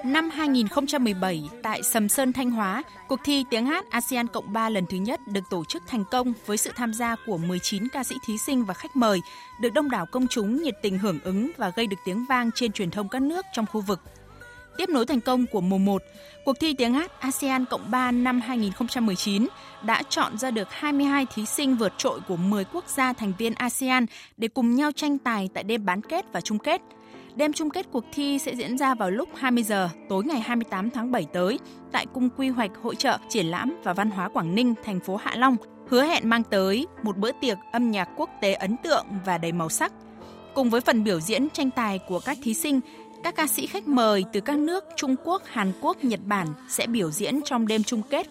Năm 2017, tại Sầm Sơn Thanh Hóa, cuộc thi tiếng hát ASEAN Cộng 3 lần thứ nhất được tổ chức thành công với sự tham gia của 19 ca sĩ thí sinh và khách mời, được đông đảo công chúng nhiệt tình hưởng ứng và gây được tiếng vang trên truyền thông các nước trong khu vực. Tiếp nối thành công của mùa 1, cuộc thi tiếng hát ASEAN Cộng 3 năm 2019 đã chọn ra được 22 thí sinh vượt trội của 10 quốc gia thành viên ASEAN để cùng nhau tranh tài tại đêm bán kết và chung kết – Đêm chung kết cuộc thi sẽ diễn ra vào lúc 20 giờ tối ngày 28 tháng 7 tới tại Cung Quy hoạch Hội trợ Triển lãm và Văn hóa Quảng Ninh, thành phố Hạ Long, hứa hẹn mang tới một bữa tiệc âm nhạc quốc tế ấn tượng và đầy màu sắc. Cùng với phần biểu diễn tranh tài của các thí sinh, các ca sĩ khách mời từ các nước Trung Quốc, Hàn Quốc, Nhật Bản sẽ biểu diễn trong đêm chung kết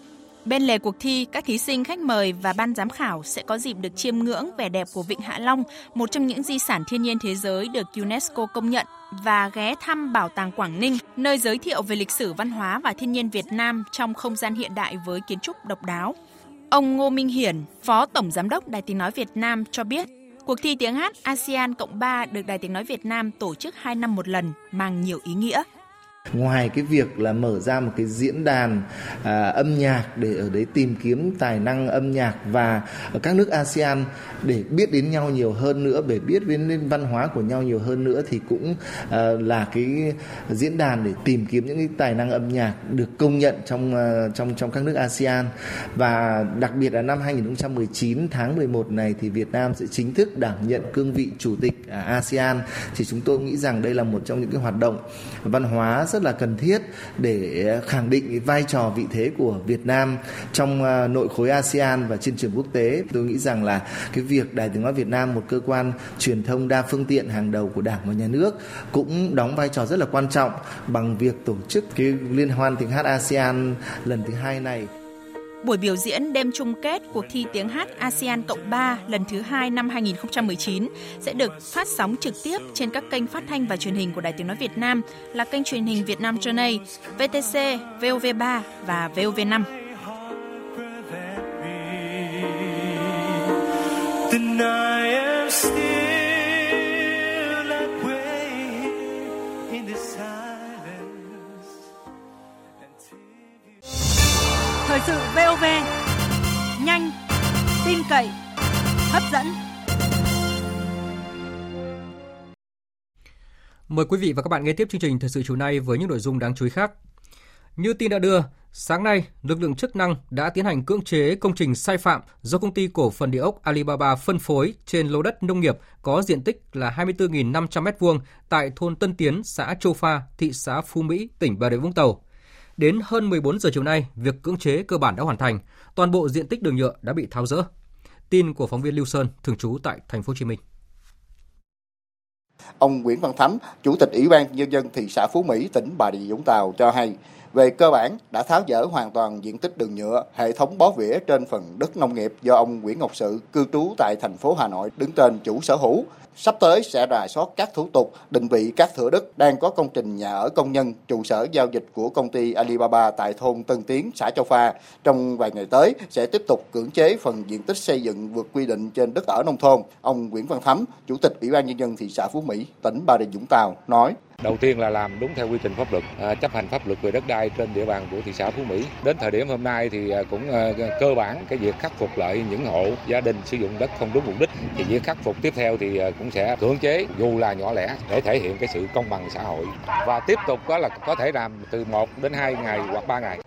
Bên lề cuộc thi, các thí sinh khách mời và ban giám khảo sẽ có dịp được chiêm ngưỡng vẻ đẹp của Vịnh Hạ Long, một trong những di sản thiên nhiên thế giới được UNESCO công nhận và ghé thăm Bảo tàng Quảng Ninh, nơi giới thiệu về lịch sử văn hóa và thiên nhiên Việt Nam trong không gian hiện đại với kiến trúc độc đáo. Ông Ngô Minh Hiển, Phó Tổng Giám đốc Đài Tiếng Nói Việt Nam cho biết, cuộc thi tiếng hát ASEAN Cộng 3 được Đài Tiếng Nói Việt Nam tổ chức 2 năm một lần, mang nhiều ý nghĩa
ngoài cái việc là mở ra một cái diễn đàn à, âm nhạc để ở đấy tìm kiếm tài năng âm nhạc và ở các nước ASEAN để biết đến nhau nhiều hơn nữa để biết đến văn hóa của nhau nhiều hơn nữa thì cũng à, là cái diễn đàn để tìm kiếm những cái tài năng âm nhạc được công nhận trong à, trong trong các nước ASEAN. Và đặc biệt là năm 2019 tháng 11 này thì Việt Nam sẽ chính thức đảm nhận cương vị chủ tịch à, ASEAN. Thì chúng tôi nghĩ rằng đây là một trong những cái hoạt động văn hóa rất rất là cần thiết để khẳng định vai trò vị thế của Việt Nam trong à, nội khối ASEAN và trên trường quốc tế. Tôi nghĩ rằng là cái việc Đài Tiếng nói Việt Nam, một cơ quan truyền thông đa phương tiện hàng đầu của Đảng và Nhà nước, cũng đóng vai trò rất là quan trọng bằng việc tổ chức cái liên hoan tiếng hát ASEAN lần thứ hai này.
Buổi biểu diễn đêm chung kết cuộc thi tiếng hát ASEAN Cộng 3 lần thứ hai năm 2019 sẽ được phát sóng trực tiếp trên các kênh phát thanh và truyền hình của Đài Tiếng Nói Việt Nam là kênh truyền hình Việt Nam Journey, VTC, VOV3 và VOV5.
Thời sự VOV nhanh, tin cậy, hấp dẫn.
Mời quý vị và các bạn nghe tiếp chương trình Thời sự chiều nay với những nội dung đáng chú ý khác. Như tin đã đưa, sáng nay, lực lượng chức năng đã tiến hành cưỡng chế công trình sai phạm do công ty cổ phần địa ốc Alibaba phân phối trên lô đất nông nghiệp có diện tích là 24.500 m2 tại thôn Tân Tiến, xã Châu Pha, thị xã Phú Mỹ, tỉnh Bà Rịa Vũng Tàu. Đến hơn 14 giờ chiều nay, việc cưỡng chế cơ bản đã hoàn thành, toàn bộ diện tích đường nhựa đã bị tháo rỡ. Tin của phóng viên Lưu Sơn, thường trú tại thành phố Hồ Chí Minh.
Ông Nguyễn Văn Thắm, Chủ tịch Ủy ban Nhân dân thị xã Phú Mỹ, tỉnh Bà Rịa Vũng Tàu cho hay, về cơ bản đã tháo dỡ hoàn toàn diện tích đường nhựa, hệ thống bó vỉa trên phần đất nông nghiệp do ông Nguyễn Ngọc Sự cư trú tại thành phố Hà Nội đứng tên chủ sở hữu. Sắp tới sẽ rà soát các thủ tục, định vị các thửa đất đang có công trình nhà ở công nhân, trụ sở giao dịch của công ty Alibaba tại thôn Tân Tiến, xã Châu Pha. Trong vài ngày tới sẽ tiếp tục cưỡng chế phần diện tích xây dựng vượt quy định trên đất ở nông thôn. Ông Nguyễn Văn Thắm, Chủ tịch Ủy ban nhân dân thị xã Phú Mỹ, tỉnh Bà Rịa Vũng Tàu nói:
Đầu tiên là làm đúng theo quy trình pháp luật, à, chấp hành pháp luật về đất đai trên địa bàn của thị xã Phú Mỹ. Đến thời điểm hôm nay thì à, cũng à, cơ bản cái việc khắc phục lại những hộ gia đình sử dụng đất không đúng mục đích thì việc khắc phục tiếp theo thì cũng sẽ cưỡng chế dù là nhỏ lẻ để thể hiện cái sự công bằng xã hội và tiếp tục đó là có thể làm từ 1 đến 2 ngày hoặc 3 ngày.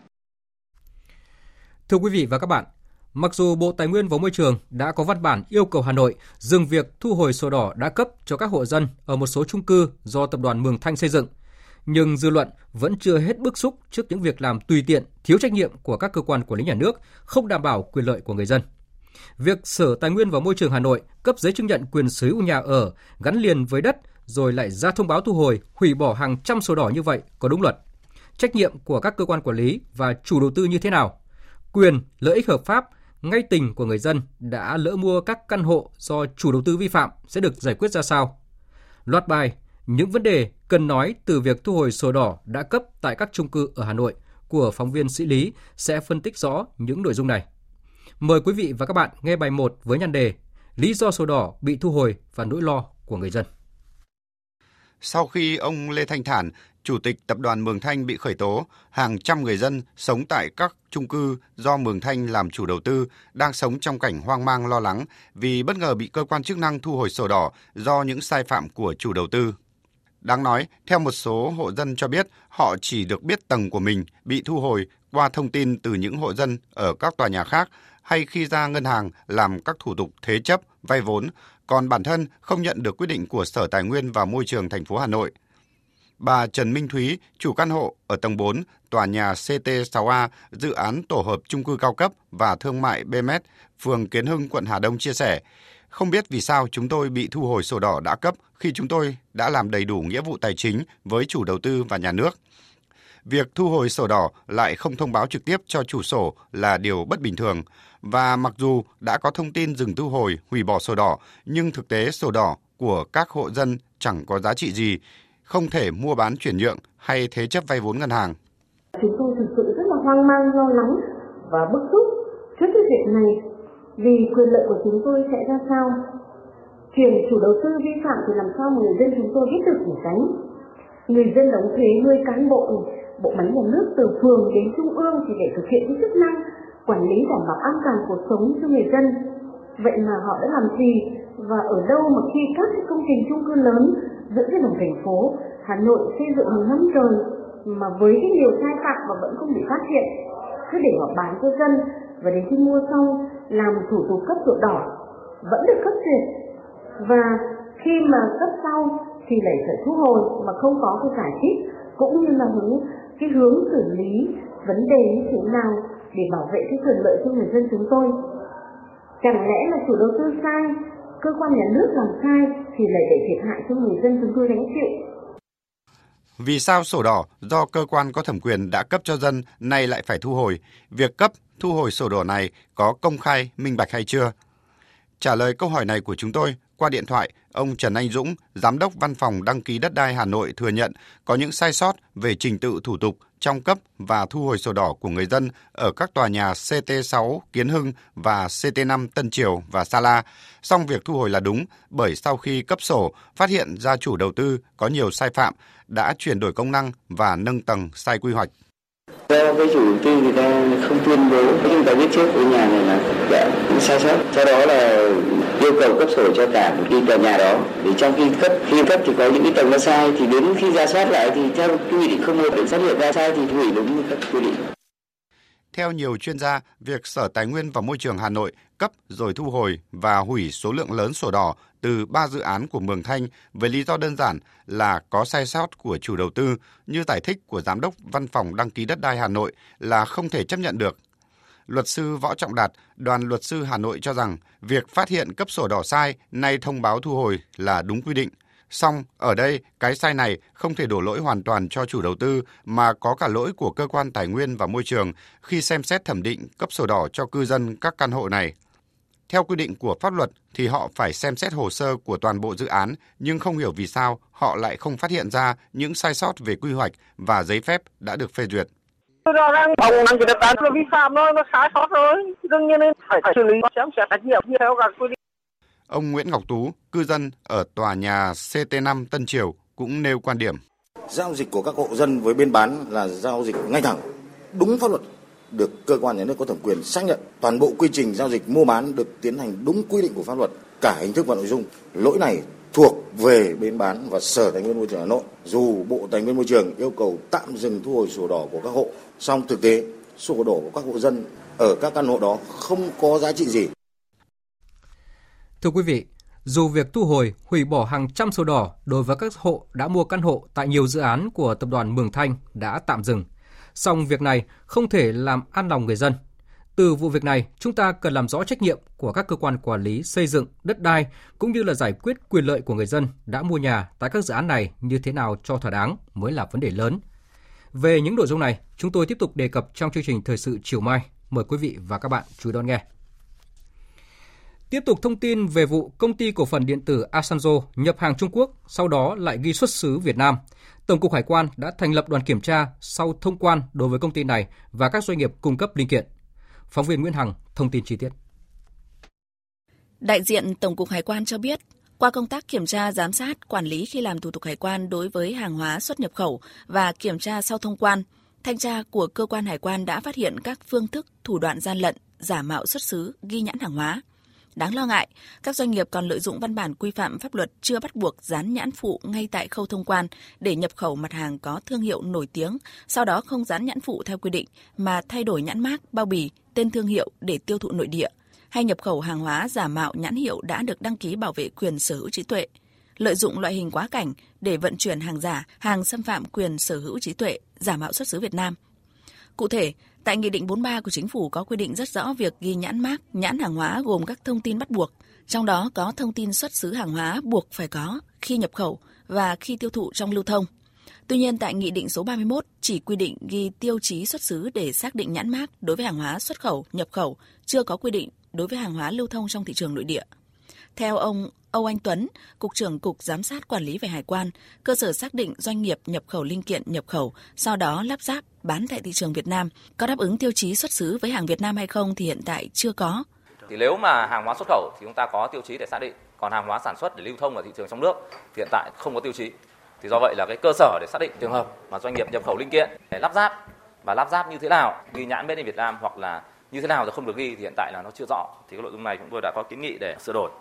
Thưa quý vị và các bạn, Mặc dù Bộ Tài nguyên và Môi trường đã có văn bản yêu cầu Hà Nội dừng việc thu hồi sổ đỏ đã cấp cho các hộ dân ở một số chung cư do tập đoàn Mường Thanh xây dựng, nhưng dư luận vẫn chưa hết bức xúc trước những việc làm tùy tiện, thiếu trách nhiệm của các cơ quan quản lý nhà nước, không đảm bảo quyền lợi của người dân. Việc Sở Tài nguyên và Môi trường Hà Nội cấp giấy chứng nhận quyền sở hữu nhà ở gắn liền với đất rồi lại ra thông báo thu hồi, hủy bỏ hàng trăm sổ đỏ như vậy có đúng luật? Trách nhiệm của các cơ quan quản lý và chủ đầu tư như thế nào? Quyền, lợi ích hợp pháp ngay tình của người dân đã lỡ mua các căn hộ do chủ đầu tư vi phạm sẽ được giải quyết ra sao? Loạt bài, những vấn đề cần nói từ việc thu hồi sổ đỏ đã cấp tại các chung cư ở Hà Nội của phóng viên Sĩ Lý sẽ phân tích rõ những nội dung này. Mời quý vị và các bạn nghe bài 1 với nhan đề Lý do sổ đỏ bị thu hồi và nỗi lo của người dân.
Sau khi ông Lê Thanh Thản, Chủ tịch Tập đoàn Mường Thanh bị khởi tố, hàng trăm người dân sống tại các chung cư do Mường Thanh làm chủ đầu tư đang sống trong cảnh hoang mang lo lắng vì bất ngờ bị cơ quan chức năng thu hồi sổ đỏ do những sai phạm của chủ đầu tư. Đáng nói, theo một số hộ dân cho biết, họ chỉ được biết tầng của mình bị thu hồi qua thông tin từ những hộ dân ở các tòa nhà khác hay khi ra ngân hàng làm các thủ tục thế chấp, vay vốn, còn bản thân không nhận được quyết định của Sở Tài nguyên và Môi trường thành phố Hà Nội. Bà Trần Minh Thúy, chủ căn hộ ở tầng 4, tòa nhà CT6A, dự án tổ hợp trung cư cao cấp và thương mại BMS, phường Kiến Hưng, quận Hà Đông chia sẻ, không biết vì sao chúng tôi bị thu hồi sổ đỏ đã cấp khi chúng tôi đã làm đầy đủ nghĩa vụ tài chính với chủ đầu tư và nhà nước. Việc thu hồi sổ đỏ lại không thông báo trực tiếp cho chủ sổ là điều bất bình thường và mặc dù đã có thông tin dừng thu hồi, hủy bỏ sổ đỏ, nhưng thực tế sổ đỏ của các hộ dân chẳng có giá trị gì không thể mua bán chuyển nhượng hay thế chấp vay vốn ngân hàng.
Chúng tôi thực sự rất là hoang mang, lo lắng và bức xúc trước cái việc này vì quyền lợi của chúng tôi sẽ ra sao. Chuyển chủ đầu tư vi phạm thì làm sao người dân chúng tôi biết được để tránh. Người dân đóng thuế nuôi cán bộ, bộ máy nhà nước từ phường đến trung ương thì để thực hiện cái chức năng quản lý đảm bảo an toàn cuộc sống cho người dân. Vậy mà họ đã làm gì và ở đâu mà khi các cái công trình chung cư lớn giữa cái lòng thành phố Hà Nội xây dựng hàng năm trời mà với cái nhiều sai phạm mà vẫn không bị phát hiện, cứ để họ bán cho dân và đến khi mua xong làm thủ tục cấp sổ đỏ, vẫn được cấp duyệt và khi mà cấp sau thì lại phải thu hồi mà không có cái giải thích cũng như là hướng, cái hướng xử lý vấn đề như thế nào để bảo vệ cái quyền lợi cho người dân chúng tôi chẳng lẽ là chủ đầu tư sai cơ quan nhà nước làm sai thì lại để thiệt hại cho người dân chúng tôi đánh chịu.
Vì sao sổ đỏ do cơ quan có thẩm quyền đã cấp cho dân nay lại phải thu hồi? Việc cấp, thu hồi sổ đỏ này có công khai, minh bạch hay chưa? Trả lời câu hỏi này của chúng tôi qua điện thoại, ông Trần Anh Dũng, Giám đốc Văn phòng Đăng ký Đất đai Hà Nội thừa nhận có những sai sót về trình tự thủ tục trong cấp và thu hồi sổ đỏ của người dân ở các tòa nhà CT6 Kiến Hưng và CT5 Tân Triều và Sa La. Song việc thu hồi là đúng bởi sau khi cấp sổ, phát hiện gia chủ đầu tư có nhiều sai phạm, đã chuyển đổi công năng và nâng tầng sai quy hoạch.
Do cái chủ đầu tư người ta không tuyên bố, chúng ta biết trước cái nhà này là đã sai sót. sau đó là yêu cầu cấp sổ cho cả một cái tòa nhà đó. Để trong khi cấp khi cấp thì có những cái tầng nó sai thì đến khi ra soát lại thì theo quy định không một để xác hiện ra sai thì hủy đúng như các quy định.
Theo nhiều chuyên gia, việc Sở Tài nguyên và Môi trường Hà Nội cấp rồi thu hồi và hủy số lượng lớn sổ đỏ từ 3 dự án của Mường Thanh với lý do đơn giản là có sai sót của chủ đầu tư như giải thích của Giám đốc Văn phòng Đăng ký Đất đai Hà Nội là không thể chấp nhận được. Luật sư Võ Trọng Đạt, đoàn luật sư Hà Nội cho rằng việc phát hiện cấp sổ đỏ sai nay thông báo thu hồi là đúng quy định – Song, ở đây, cái sai này không thể đổ lỗi hoàn toàn cho chủ đầu tư mà có cả lỗi của cơ quan tài nguyên và môi trường khi xem xét thẩm định cấp sổ đỏ cho cư dân các căn hộ này. Theo quy định của pháp luật thì họ phải xem xét hồ sơ của toàn bộ dự án, nhưng không hiểu vì sao họ lại không phát hiện ra những sai sót về quy hoạch và giấy phép đã được phê duyệt.
Rõ ràng phòng năng chỉ đất đai vi phạm thôi, nó sai sót rồi. Đương nhiên phải xử lý xem xét trách nhiệm theo các quy định
Ông Nguyễn Ngọc Tú, cư dân ở tòa nhà CT5 Tân Triều cũng nêu quan điểm.
Giao dịch của các hộ dân với bên bán là giao dịch ngay thẳng, đúng pháp luật, được cơ quan nhà nước có thẩm quyền xác nhận. Toàn bộ quy trình giao dịch mua bán được tiến hành đúng quy định của pháp luật, cả hình thức và nội dung. Lỗi này thuộc về bên bán và Sở Tài nguyên Môi trường Hà Nội. Dù Bộ Tài nguyên Môi trường yêu cầu tạm dừng thu hồi sổ đỏ của các hộ, song thực tế sổ đỏ của các hộ dân ở các căn hộ đó không có giá trị gì.
Thưa quý vị, dù việc thu hồi, hủy bỏ hàng trăm sổ đỏ đối với các hộ đã mua căn hộ tại nhiều dự án của tập đoàn Mường Thanh đã tạm dừng, song việc này không thể làm an lòng người dân. Từ vụ việc này, chúng ta cần làm rõ trách nhiệm của các cơ quan quản lý xây dựng, đất đai cũng như là giải quyết quyền lợi của người dân đã mua nhà tại các dự án này như thế nào cho thỏa đáng mới là vấn đề lớn. Về những nội dung này, chúng tôi tiếp tục đề cập trong chương trình thời sự chiều mai. Mời quý vị và các bạn chú ý đón nghe. Tiếp tục thông tin về vụ công ty cổ phần điện tử Asanzo nhập hàng Trung Quốc, sau đó lại ghi xuất xứ Việt Nam. Tổng cục Hải quan đã thành lập đoàn kiểm tra sau thông quan đối với công ty này và các doanh nghiệp cung cấp linh kiện. Phóng viên Nguyễn Hằng thông tin chi tiết.
Đại diện Tổng cục Hải quan cho biết, qua công tác kiểm tra, giám sát, quản lý khi làm thủ tục hải quan đối với hàng hóa xuất nhập khẩu và kiểm tra sau thông quan, thanh tra của cơ quan hải quan đã phát hiện các phương thức, thủ đoạn gian lận, giả mạo xuất xứ, ghi nhãn hàng hóa, Đáng lo ngại, các doanh nghiệp còn lợi dụng văn bản quy phạm pháp luật chưa bắt buộc dán nhãn phụ ngay tại khâu thông quan để nhập khẩu mặt hàng có thương hiệu nổi tiếng, sau đó không dán nhãn phụ theo quy định mà thay đổi nhãn mác, bao bì, tên thương hiệu để tiêu thụ nội địa hay nhập khẩu hàng hóa giả mạo nhãn hiệu đã được đăng ký bảo vệ quyền sở hữu trí tuệ lợi dụng loại hình quá cảnh để vận chuyển hàng giả, hàng xâm phạm quyền sở hữu trí tuệ, giả mạo xuất xứ Việt Nam. Cụ thể, Tại Nghị định 43 của Chính phủ có quy định rất rõ việc ghi nhãn mác, nhãn hàng hóa gồm các thông tin bắt buộc, trong đó có thông tin xuất xứ hàng hóa buộc phải có khi nhập khẩu và khi tiêu thụ trong lưu thông. Tuy nhiên, tại Nghị định số 31 chỉ quy định ghi tiêu chí xuất xứ để xác định nhãn mác đối với hàng hóa xuất khẩu, nhập khẩu, chưa có quy định đối với hàng hóa lưu thông trong thị trường nội địa. Theo ông Âu Anh Tuấn, Cục trưởng Cục Giám sát Quản lý về Hải quan, cơ sở xác định doanh nghiệp nhập khẩu linh kiện nhập khẩu, sau đó lắp ráp, bán tại thị trường Việt Nam có đáp ứng tiêu chí xuất xứ với hàng Việt Nam hay không thì hiện tại chưa có.
Thì nếu mà hàng hóa xuất khẩu thì chúng ta có tiêu chí để xác định, còn hàng hóa sản xuất để lưu thông ở thị trường trong nước thì hiện tại không có tiêu chí. Thì do vậy là cái cơ sở để xác định trường hợp mà doanh nghiệp nhập khẩu linh kiện để lắp ráp và lắp ráp như thế nào, ghi nhãn bên Việt Nam hoặc là như thế nào thì không được ghi thì hiện tại là nó chưa rõ. Thì cái nội dung này chúng tôi đã có kiến nghị để sửa đổi.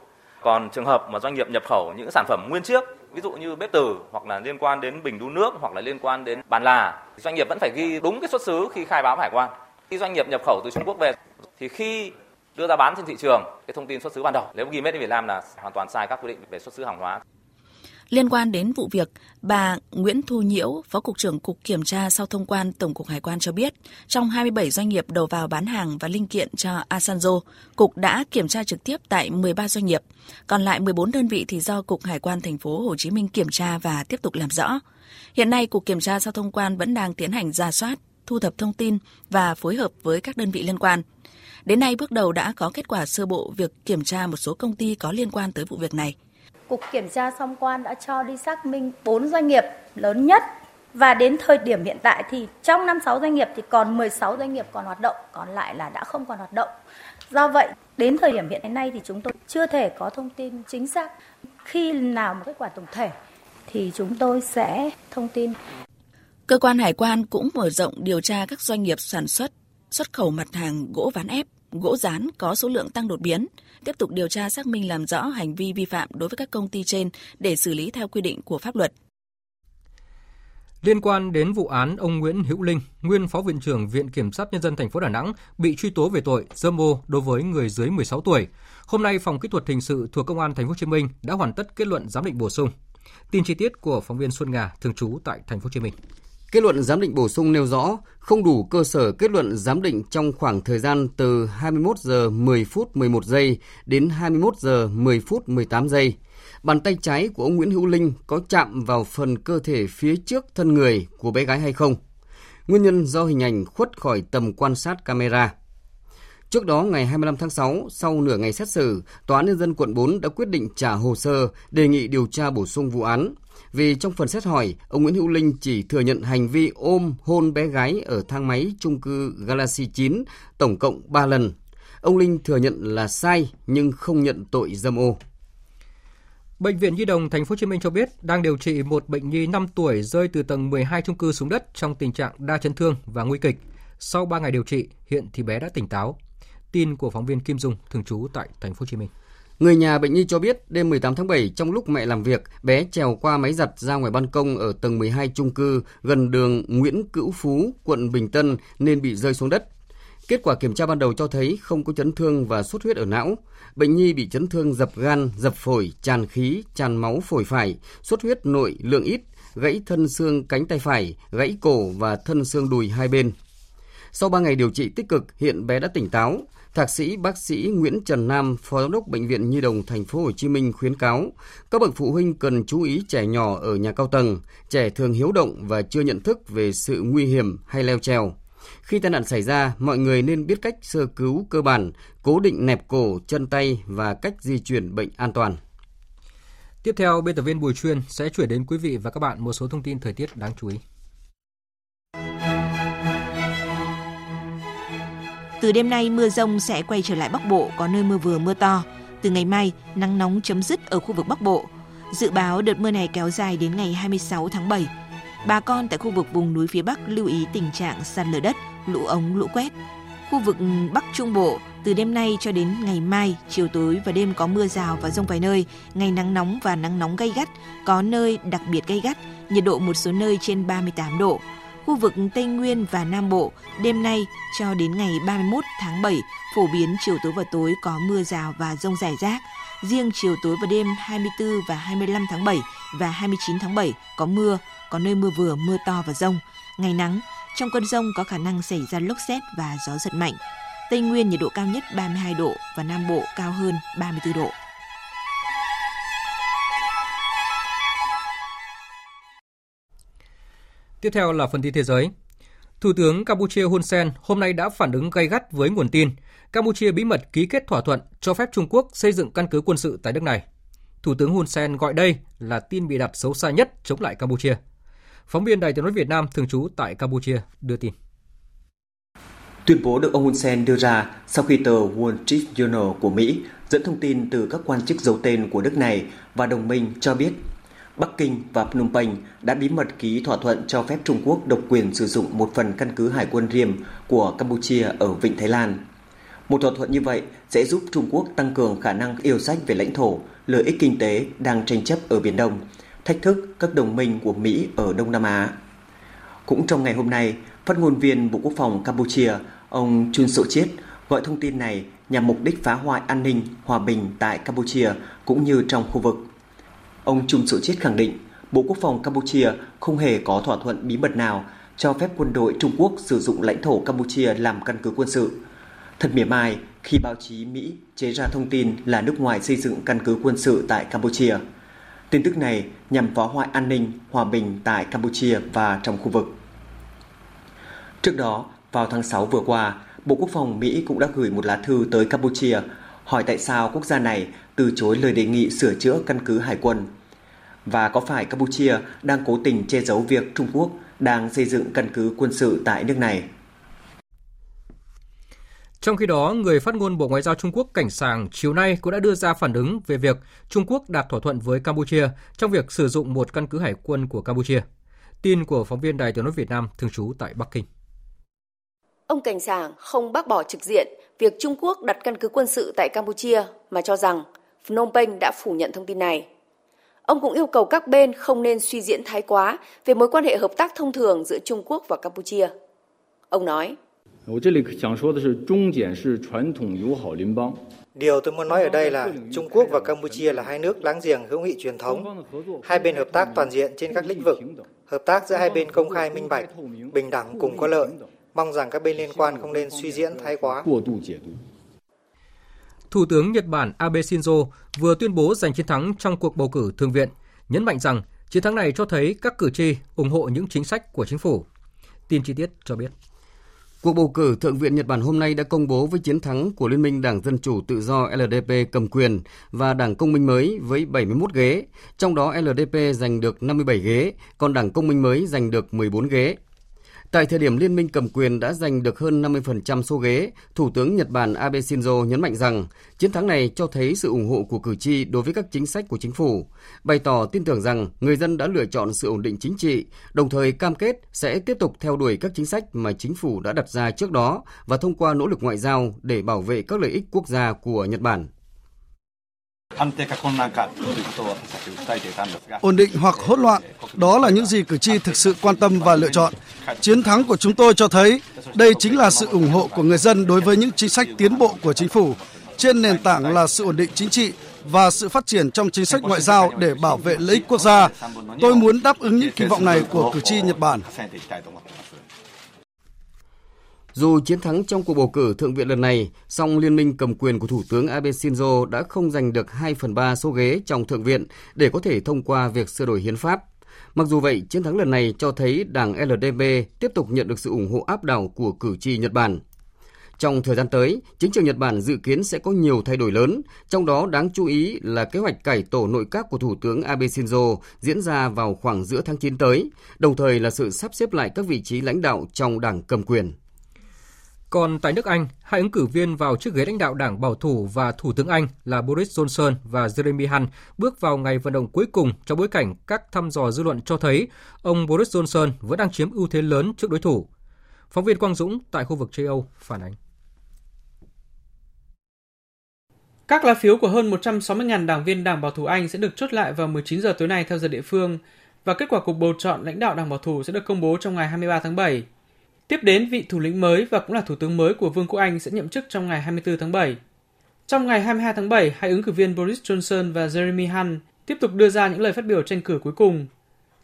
Còn trường hợp mà doanh nghiệp nhập khẩu những sản phẩm nguyên chiếc, ví dụ như bếp từ hoặc là liên quan đến bình đun nước hoặc là liên quan đến bàn là, doanh nghiệp vẫn phải ghi đúng cái xuất xứ khi khai báo hải quan. Khi doanh nghiệp nhập khẩu từ Trung Quốc về thì khi đưa ra bán trên thị trường cái thông tin xuất xứ ban đầu nếu ghi made in Việt Nam là hoàn toàn sai các quy định về xuất xứ hàng hóa.
Liên quan đến vụ việc, bà Nguyễn Thu Nhiễu, Phó Cục trưởng Cục Kiểm tra sau thông quan Tổng cục Hải quan cho biết, trong 27 doanh nghiệp đầu vào bán hàng và linh kiện cho Asanzo, Cục đã kiểm tra trực tiếp tại 13 doanh nghiệp. Còn lại 14 đơn vị thì do Cục Hải quan thành phố Hồ Chí Minh kiểm tra và tiếp tục làm rõ. Hiện nay, Cục Kiểm tra sau thông quan vẫn đang tiến hành ra soát, thu thập thông tin và phối hợp với các đơn vị liên quan. Đến nay, bước đầu đã có kết quả sơ bộ việc kiểm tra một số công ty có liên quan tới vụ việc này.
Cục Kiểm tra song quan đã cho đi xác minh 4 doanh nghiệp lớn nhất và đến thời điểm hiện tại thì trong 56 doanh nghiệp thì còn 16 doanh nghiệp còn hoạt động, còn lại là đã không còn hoạt động. Do vậy, đến thời điểm hiện nay thì chúng tôi chưa thể có thông tin chính xác. Khi nào một kết quả tổng thể thì chúng tôi sẽ thông tin.
Cơ quan hải quan cũng mở rộng điều tra các doanh nghiệp sản xuất, xuất khẩu mặt hàng gỗ ván ép, gỗ rán có số lượng tăng đột biến, tiếp tục điều tra xác minh làm rõ hành vi vi phạm đối với các công ty trên để xử lý theo quy định của pháp luật.
Liên quan đến vụ án ông Nguyễn Hữu Linh, nguyên Phó Viện trưởng Viện Kiểm sát Nhân dân thành phố Đà Nẵng bị truy tố về tội dâm ô đối với người dưới 16 tuổi. Hôm nay, Phòng Kỹ thuật Hình sự thuộc Công an Thành phố Hồ Chí Minh đã hoàn tất kết luận giám định bổ sung. Tin chi tiết của phóng viên Xuân Nga thường trú tại Thành phố Hồ Chí Minh.
Kết luận giám định bổ sung nêu rõ không đủ cơ sở kết luận giám định trong khoảng thời gian từ 21 giờ 10 phút 11 giây đến 21 giờ 10 phút 18 giây. Bàn tay trái của ông Nguyễn Hữu Linh có chạm vào phần cơ thể phía trước thân người của bé gái hay không? Nguyên nhân do hình ảnh khuất khỏi tầm quan sát camera. Trước đó, ngày 25 tháng 6, sau nửa ngày xét xử, Tòa án Nhân dân quận 4 đã quyết định trả hồ sơ đề nghị điều tra bổ sung vụ án. Vì trong phần xét hỏi, ông Nguyễn Hữu Linh chỉ thừa nhận hành vi ôm hôn bé gái ở thang máy chung cư Galaxy 9 tổng cộng 3 lần. Ông Linh thừa nhận là sai nhưng không nhận tội dâm ô.
Bệnh viện Nhi đồng Thành phố Hồ Chí Minh cho biết đang điều trị một bệnh nhi 5 tuổi rơi từ tầng 12 chung cư xuống đất trong tình trạng đa chấn thương và nguy kịch. Sau 3 ngày điều trị, hiện thì bé đã tỉnh táo. Tin của phóng viên Kim Dung thường trú tại Thành phố Hồ Chí Minh.
Người nhà bệnh nhi cho biết đêm 18 tháng 7 trong lúc mẹ làm việc, bé trèo qua máy giặt ra ngoài ban công ở tầng 12 chung cư gần đường Nguyễn Cữu Phú, quận Bình Tân nên bị rơi xuống đất. Kết quả kiểm tra ban đầu cho thấy không có chấn thương và xuất huyết ở não. Bệnh nhi bị chấn thương dập gan, dập phổi, tràn khí, tràn máu phổi phải, xuất huyết nội lượng ít, gãy thân xương cánh tay phải, gãy cổ và thân xương đùi hai bên. Sau 3 ngày điều trị tích cực, hiện bé đã tỉnh táo. Thạc sĩ bác sĩ Nguyễn Trần Nam, Phó Giám đốc Bệnh viện Nhi đồng Thành phố Hồ Chí Minh khuyến cáo các bậc phụ huynh cần chú ý trẻ nhỏ ở nhà cao tầng, trẻ thường hiếu động và chưa nhận thức về sự nguy hiểm hay leo trèo. Khi tai nạn xảy ra, mọi người nên biết cách sơ cứu cơ bản, cố định nẹp cổ, chân tay và cách di chuyển bệnh an toàn.
Tiếp theo, biên tập viên Bùi Chuyên sẽ chuyển đến quý vị và các bạn một số thông tin thời tiết đáng chú ý.
Từ đêm nay, mưa rông sẽ quay trở lại Bắc Bộ, có nơi mưa vừa mưa to. Từ ngày mai, nắng nóng chấm dứt ở khu vực Bắc Bộ. Dự báo đợt mưa này kéo dài đến ngày 26 tháng 7. Bà con tại khu vực vùng núi phía Bắc lưu ý tình trạng sạt lở đất, lũ ống, lũ quét. Khu vực Bắc Trung Bộ, từ đêm nay cho đến ngày mai, chiều tối và đêm có mưa rào và rông vài nơi, ngày nắng nóng và nắng nóng gay gắt, có nơi đặc biệt gay gắt, nhiệt độ một số nơi trên 38 độ. Khu vực Tây Nguyên và Nam Bộ, đêm nay cho đến ngày 31 tháng 7, phổ biến chiều tối và tối có mưa rào và rông rải rác. Riêng chiều tối và đêm 24 và 25 tháng 7 và 29 tháng 7 có mưa, có nơi mưa vừa, mưa to và rông. Ngày nắng, trong cơn rông có khả năng xảy ra lốc xét và gió giật mạnh. Tây Nguyên nhiệt độ cao nhất 32 độ và Nam Bộ cao hơn 34 độ.
Tiếp theo là phần tin thế giới. Thủ tướng Campuchia Hun Sen hôm nay đã phản ứng gay gắt với nguồn tin Campuchia bí mật ký kết thỏa thuận cho phép Trung Quốc xây dựng căn cứ quân sự tại nước này. Thủ tướng Hun Sen gọi đây là tin bị đặt xấu xa nhất chống lại Campuchia. Phóng viên Đài tiếng nói Việt Nam thường trú tại Campuchia đưa tin.
Tuyên bố được ông Hun Sen đưa ra sau khi tờ Wall Street Journal của Mỹ dẫn thông tin từ các quan chức giấu tên của nước này và đồng minh cho biết Bắc Kinh và Phnom Penh đã bí mật ký thỏa thuận cho phép Trung Quốc độc quyền sử dụng một phần căn cứ hải quân riêng của Campuchia ở Vịnh Thái Lan. Một thỏa thuận như vậy sẽ giúp Trung Quốc tăng cường khả năng yêu sách về lãnh thổ, lợi ích kinh tế đang tranh chấp ở Biển Đông, thách thức các đồng minh của Mỹ ở Đông Nam Á. Cũng trong ngày hôm nay, phát ngôn viên Bộ Quốc phòng Campuchia, ông Chun Sộ Chiết gọi thông tin này nhằm mục đích phá hoại an ninh, hòa bình tại Campuchia cũng như trong khu vực. Ông Chung Sự Chiết khẳng định Bộ Quốc phòng Campuchia không hề có thỏa thuận bí mật nào cho phép quân đội Trung Quốc sử dụng lãnh thổ Campuchia làm căn cứ quân sự. Thật mỉa mai khi báo chí Mỹ chế ra thông tin là nước ngoài xây dựng căn cứ quân sự tại Campuchia. Tin tức này nhằm phá hoại an ninh, hòa bình tại Campuchia và trong khu vực. Trước đó, vào tháng 6 vừa qua, Bộ Quốc phòng Mỹ cũng đã gửi một lá thư tới Campuchia hỏi tại sao quốc gia này từ chối lời đề nghị sửa chữa căn cứ hải quân. Và có phải Campuchia đang cố tình che giấu việc Trung Quốc đang xây dựng căn cứ quân sự tại nước này?
Trong khi đó, người phát ngôn Bộ Ngoại giao Trung Quốc Cảnh Sàng chiều nay cũng đã đưa ra phản ứng về việc Trung Quốc đạt thỏa thuận với Campuchia trong việc sử dụng một căn cứ hải quân của Campuchia. Tin của phóng viên Đài Tiếng nói Việt Nam thường trú tại Bắc Kinh.
Ông Cảnh Sảng không bác bỏ trực diện việc Trung Quốc đặt căn cứ quân sự tại Campuchia mà cho rằng Phnom Penh đã phủ nhận thông tin này. Ông cũng yêu cầu các bên không nên suy diễn thái quá về mối quan hệ hợp tác thông thường giữa Trung Quốc và Campuchia. Ông nói,
Điều tôi muốn nói ở đây là Trung Quốc và Campuchia là hai nước láng giềng hữu nghị truyền thống. Hai bên hợp tác toàn diện trên các lĩnh vực. Hợp tác giữa hai bên công khai minh bạch, bình đẳng cùng có lợi. Mong rằng các bên liên quan không nên suy diễn thái quá.
Thủ tướng Nhật Bản Abe Shinzo vừa tuyên bố giành chiến thắng trong cuộc bầu cử Thượng viện, nhấn mạnh rằng chiến thắng này cho thấy các cử tri ủng hộ những chính sách của chính phủ. Tin chi tiết cho biết.
Cuộc bầu cử Thượng viện Nhật Bản hôm nay đã công bố với chiến thắng của Liên minh Đảng Dân Chủ Tự do LDP cầm quyền và Đảng Công minh mới với 71 ghế, trong đó LDP giành được 57 ghế, còn Đảng Công minh mới giành được 14 ghế. Tại thời điểm liên minh cầm quyền đã giành được hơn 50% số ghế, Thủ tướng Nhật Bản Abe Shinzo nhấn mạnh rằng chiến thắng này cho thấy sự ủng hộ của cử tri đối với các chính sách của chính phủ, bày tỏ tin tưởng rằng người dân đã lựa chọn sự ổn định chính trị, đồng thời cam kết sẽ tiếp tục theo đuổi các chính sách mà chính phủ đã đặt ra trước đó và thông qua nỗ lực ngoại giao để bảo vệ các lợi ích quốc gia của Nhật Bản.
Ổn định hoặc hỗn loạn, đó là những gì cử tri thực sự quan tâm và lựa chọn. Chiến thắng của chúng tôi cho thấy đây chính là sự ủng hộ của người dân đối với những chính sách tiến bộ của chính phủ, trên nền tảng là sự ổn định chính trị và sự phát triển trong chính sách ngoại giao để bảo vệ lợi ích quốc gia. Tôi muốn đáp ứng những kỳ vọng này của cử tri Nhật Bản.
Dù chiến thắng trong cuộc bầu cử thượng viện lần này, song liên minh cầm quyền của Thủ tướng Abe Shinzo đã không giành được 2 phần 3 số ghế trong thượng viện để có thể thông qua việc sửa đổi hiến pháp. Mặc dù vậy, chiến thắng lần này cho thấy đảng LDP tiếp tục nhận được sự ủng hộ áp đảo của cử tri Nhật Bản. Trong thời gian tới, chính trường Nhật Bản dự kiến sẽ có nhiều thay đổi lớn, trong đó đáng chú ý là kế hoạch cải tổ nội các của Thủ tướng Abe Shinzo diễn ra vào khoảng giữa tháng 9 tới, đồng thời là sự sắp xếp lại các vị trí lãnh đạo trong đảng cầm quyền.
Còn tại nước Anh, hai ứng cử viên vào chiếc ghế lãnh đạo đảng bảo thủ và Thủ tướng Anh là Boris Johnson và Jeremy Hunt bước vào ngày vận động cuối cùng trong bối cảnh các thăm dò dư luận cho thấy ông Boris Johnson vẫn đang chiếm ưu thế lớn trước đối thủ. Phóng viên Quang Dũng tại khu vực châu Âu phản ánh.
Các lá phiếu của hơn 160.000 đảng viên Đảng Bảo thủ Anh sẽ được chốt lại vào 19 giờ tối nay theo giờ địa phương và kết quả cuộc bầu chọn lãnh đạo Đảng Bảo thủ sẽ được công bố trong ngày 23 tháng 7. Tiếp đến, vị thủ lĩnh mới và cũng là thủ tướng mới của Vương quốc Anh sẽ nhậm chức trong ngày 24 tháng 7. Trong ngày 22 tháng 7, hai ứng cử viên Boris Johnson và Jeremy Hunt tiếp tục đưa ra những lời phát biểu tranh cử cuối cùng.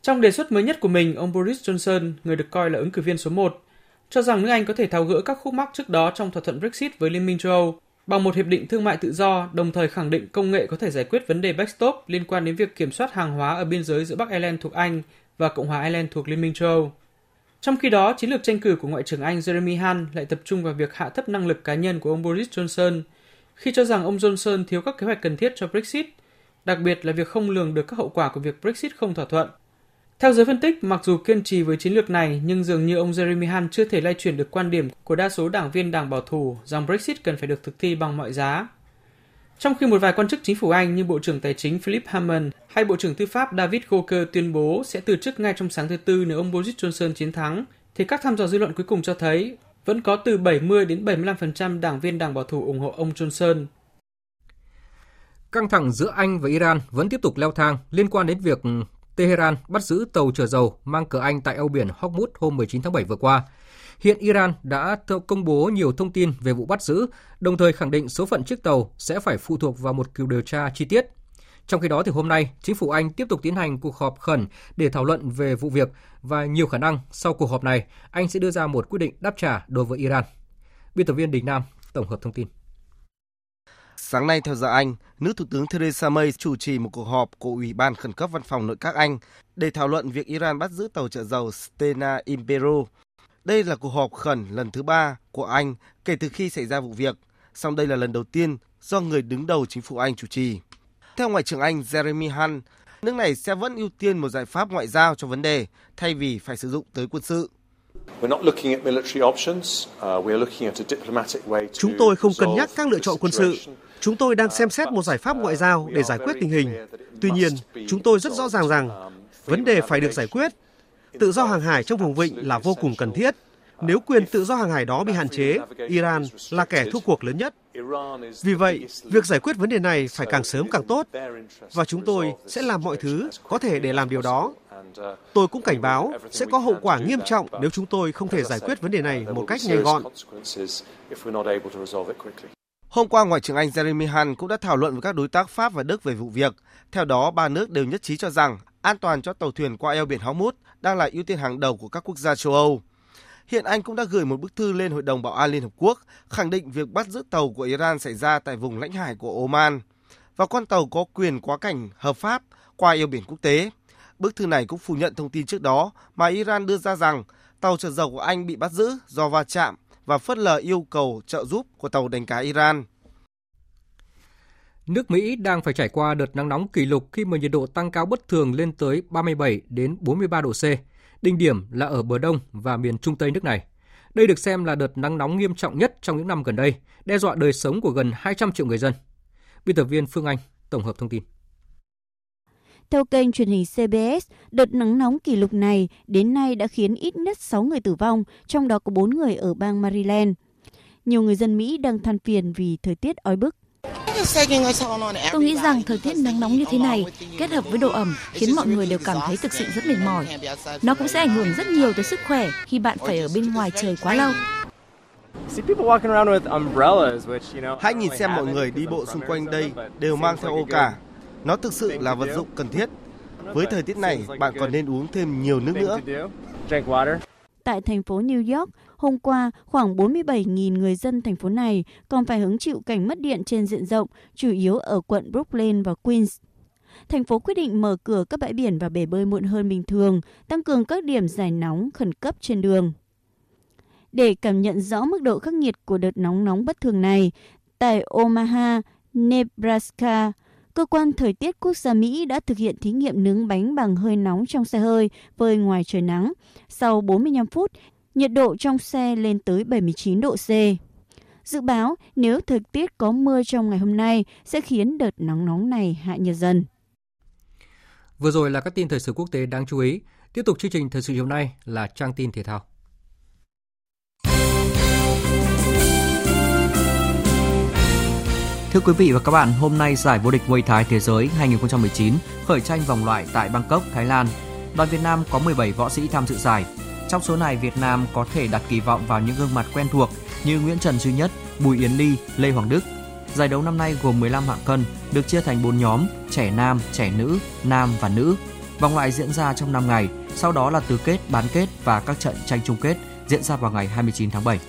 Trong đề xuất mới nhất của mình, ông Boris Johnson, người được coi là ứng cử viên số 1, cho rằng nước Anh có thể tháo gỡ các khúc mắc trước đó trong thỏa thuận Brexit với Liên minh châu Âu bằng một hiệp định thương mại tự do, đồng thời khẳng định công nghệ có thể giải quyết vấn đề backstop liên quan đến việc kiểm soát hàng hóa ở biên giới giữa Bắc Ireland thuộc Anh và Cộng hòa Ireland thuộc Liên minh châu Âu. Trong khi đó, chiến lược tranh cử của Ngoại trưởng Anh Jeremy Hunt lại tập trung vào việc hạ thấp năng lực cá nhân của ông Boris Johnson, khi cho rằng ông Johnson thiếu các kế hoạch cần thiết cho Brexit, đặc biệt là việc không lường được các hậu quả của việc Brexit không thỏa thuận. Theo giới phân tích, mặc dù kiên trì với chiến lược này, nhưng dường như ông Jeremy Hunt chưa thể lay chuyển được quan điểm của đa số đảng viên đảng bảo thủ rằng Brexit cần phải được thực thi bằng mọi giá. Trong khi một vài quan chức chính phủ Anh như Bộ trưởng Tài chính Philip Hammond hay Bộ trưởng Tư pháp David Gauke tuyên bố sẽ từ chức ngay trong sáng thứ Tư nếu ông Boris Johnson chiến thắng, thì các thăm dò dư luận cuối cùng cho thấy vẫn có từ 70 đến 75% đảng viên đảng bảo thủ ủng hộ ông Johnson.
Căng thẳng giữa Anh và Iran vẫn tiếp tục leo thang liên quan đến việc Tehran bắt giữ tàu chở dầu mang cờ Anh tại eo biển Hormuz hôm 19 tháng 7 vừa qua. Hiện Iran đã công bố nhiều thông tin về vụ bắt giữ, đồng thời khẳng định số phận chiếc tàu sẽ phải phụ thuộc vào một cuộc điều tra chi tiết. Trong khi đó thì hôm nay, chính phủ Anh tiếp tục tiến hành cuộc họp khẩn để thảo luận về vụ việc và nhiều khả năng sau cuộc họp này, Anh sẽ đưa ra một quyết định đáp trả đối với Iran. Biên tập viên Đình Nam tổng hợp thông tin.
Sáng nay theo giờ Anh, nữ thủ tướng Theresa May chủ trì một cuộc họp của Ủy ban khẩn cấp văn phòng nội các Anh để thảo luận việc Iran bắt giữ tàu chở dầu Stena Impero đây là cuộc họp khẩn lần thứ ba của Anh kể từ khi xảy ra vụ việc, song đây là lần đầu tiên do người đứng đầu chính phủ Anh chủ trì. Theo Ngoại trưởng Anh Jeremy Hunt, nước này sẽ vẫn ưu tiên một giải pháp ngoại giao cho vấn đề thay vì phải sử dụng tới quân sự.
Chúng tôi không cân nhắc các lựa chọn quân sự. Chúng tôi đang xem xét một giải pháp ngoại giao để giải quyết tình hình. Tuy nhiên, chúng tôi rất rõ ràng rằng vấn đề phải được giải quyết Tự do hàng hải trong vùng vịnh là vô cùng cần thiết. Nếu quyền tự do hàng hải đó bị hạn chế, Iran là kẻ thua cuộc lớn nhất. Vì vậy, việc giải quyết vấn đề này phải càng sớm càng tốt và chúng tôi sẽ làm mọi thứ có thể để làm điều đó. Tôi cũng cảnh báo sẽ có hậu quả nghiêm trọng nếu chúng tôi không thể giải quyết vấn đề này một cách nhanh gọn.
Hôm qua, Ngoại trưởng Anh Jeremy Hunt cũng đã thảo luận với các đối tác Pháp và Đức về vụ việc. Theo đó, ba nước đều nhất trí cho rằng an toàn cho tàu thuyền qua eo biển Hormuz đang là ưu tiên hàng đầu của các quốc gia châu Âu. Hiện Anh cũng đã gửi một bức thư lên Hội đồng Bảo an Liên Hợp Quốc, khẳng định việc bắt giữ tàu của Iran xảy ra tại vùng lãnh hải của Oman và con tàu có quyền quá cảnh hợp pháp qua eo biển quốc tế. Bức thư này cũng phủ nhận thông tin trước đó mà Iran đưa ra rằng tàu chở dầu của Anh bị bắt giữ do va chạm và phớt lờ yêu cầu trợ giúp của tàu đánh cá Iran.
Nước Mỹ đang phải trải qua đợt nắng nóng kỷ lục khi mà nhiệt độ tăng cao bất thường lên tới 37 đến 43 độ C. Đỉnh điểm là ở bờ đông và miền trung tây nước này. Đây được xem là đợt nắng nóng nghiêm trọng nhất trong những năm gần đây, đe dọa đời sống của gần 200 triệu người dân. Biên tập viên Phương Anh tổng hợp thông tin.
Theo kênh truyền hình CBS, đợt nắng nóng kỷ lục này đến nay đã khiến ít nhất 6 người tử vong, trong đó có 4 người ở bang Maryland. Nhiều người dân Mỹ đang than phiền vì thời tiết oi bức.
Tôi nghĩ rằng thời tiết nắng nóng như thế này kết hợp với độ ẩm khiến mọi người đều cảm thấy thực sự rất mệt mỏi. Nó cũng sẽ ảnh hưởng rất nhiều tới sức khỏe khi bạn phải ở bên ngoài trời quá lâu.
Hãy nhìn xem mọi người đi bộ xung quanh đây đều mang theo ô cả. Nó thực sự là vật dụng cần thiết. Với thời tiết này, bạn còn nên uống thêm nhiều nước nữa.
Tại thành phố New York, hôm qua khoảng 47.000 người dân thành phố này còn phải hứng chịu cảnh mất điện trên diện rộng, chủ yếu ở quận Brooklyn và Queens. Thành phố quyết định mở cửa các bãi biển và bể bơi muộn hơn bình thường, tăng cường các điểm giải nóng khẩn cấp trên đường. Để cảm nhận rõ mức độ khắc nghiệt của đợt nóng nóng bất thường này, tại Omaha, Nebraska, Cơ quan Thời tiết Quốc gia Mỹ đã thực hiện thí nghiệm nướng bánh bằng hơi nóng trong xe hơi phơi ngoài trời nắng. Sau 45 phút, nhiệt độ trong xe lên tới 79 độ C. Dự báo nếu thời tiết có mưa trong ngày hôm nay sẽ khiến đợt nắng nóng này hạ nhiệt dần.
Vừa rồi là các tin thời sự quốc tế đáng chú ý. Tiếp tục chương trình thời sự chiều nay là trang tin thể thao.
Thưa quý vị và các bạn, hôm nay giải vô địch Muay Thái Thế giới 2019 khởi tranh vòng loại tại Bangkok, Thái Lan. Đoàn Việt Nam có 17 võ sĩ tham dự giải. Trong số này, Việt Nam có thể đặt kỳ vọng vào những gương mặt quen thuộc như Nguyễn Trần Duy Nhất, Bùi Yến Ly, Lê Hoàng Đức. Giải đấu năm nay gồm 15 hạng cân, được chia thành 4 nhóm: trẻ nam, trẻ nữ, nam và nữ. Vòng loại diễn ra trong 5 ngày, sau đó là tứ kết, bán kết và các trận tranh chung kết diễn ra vào ngày 29 tháng 7.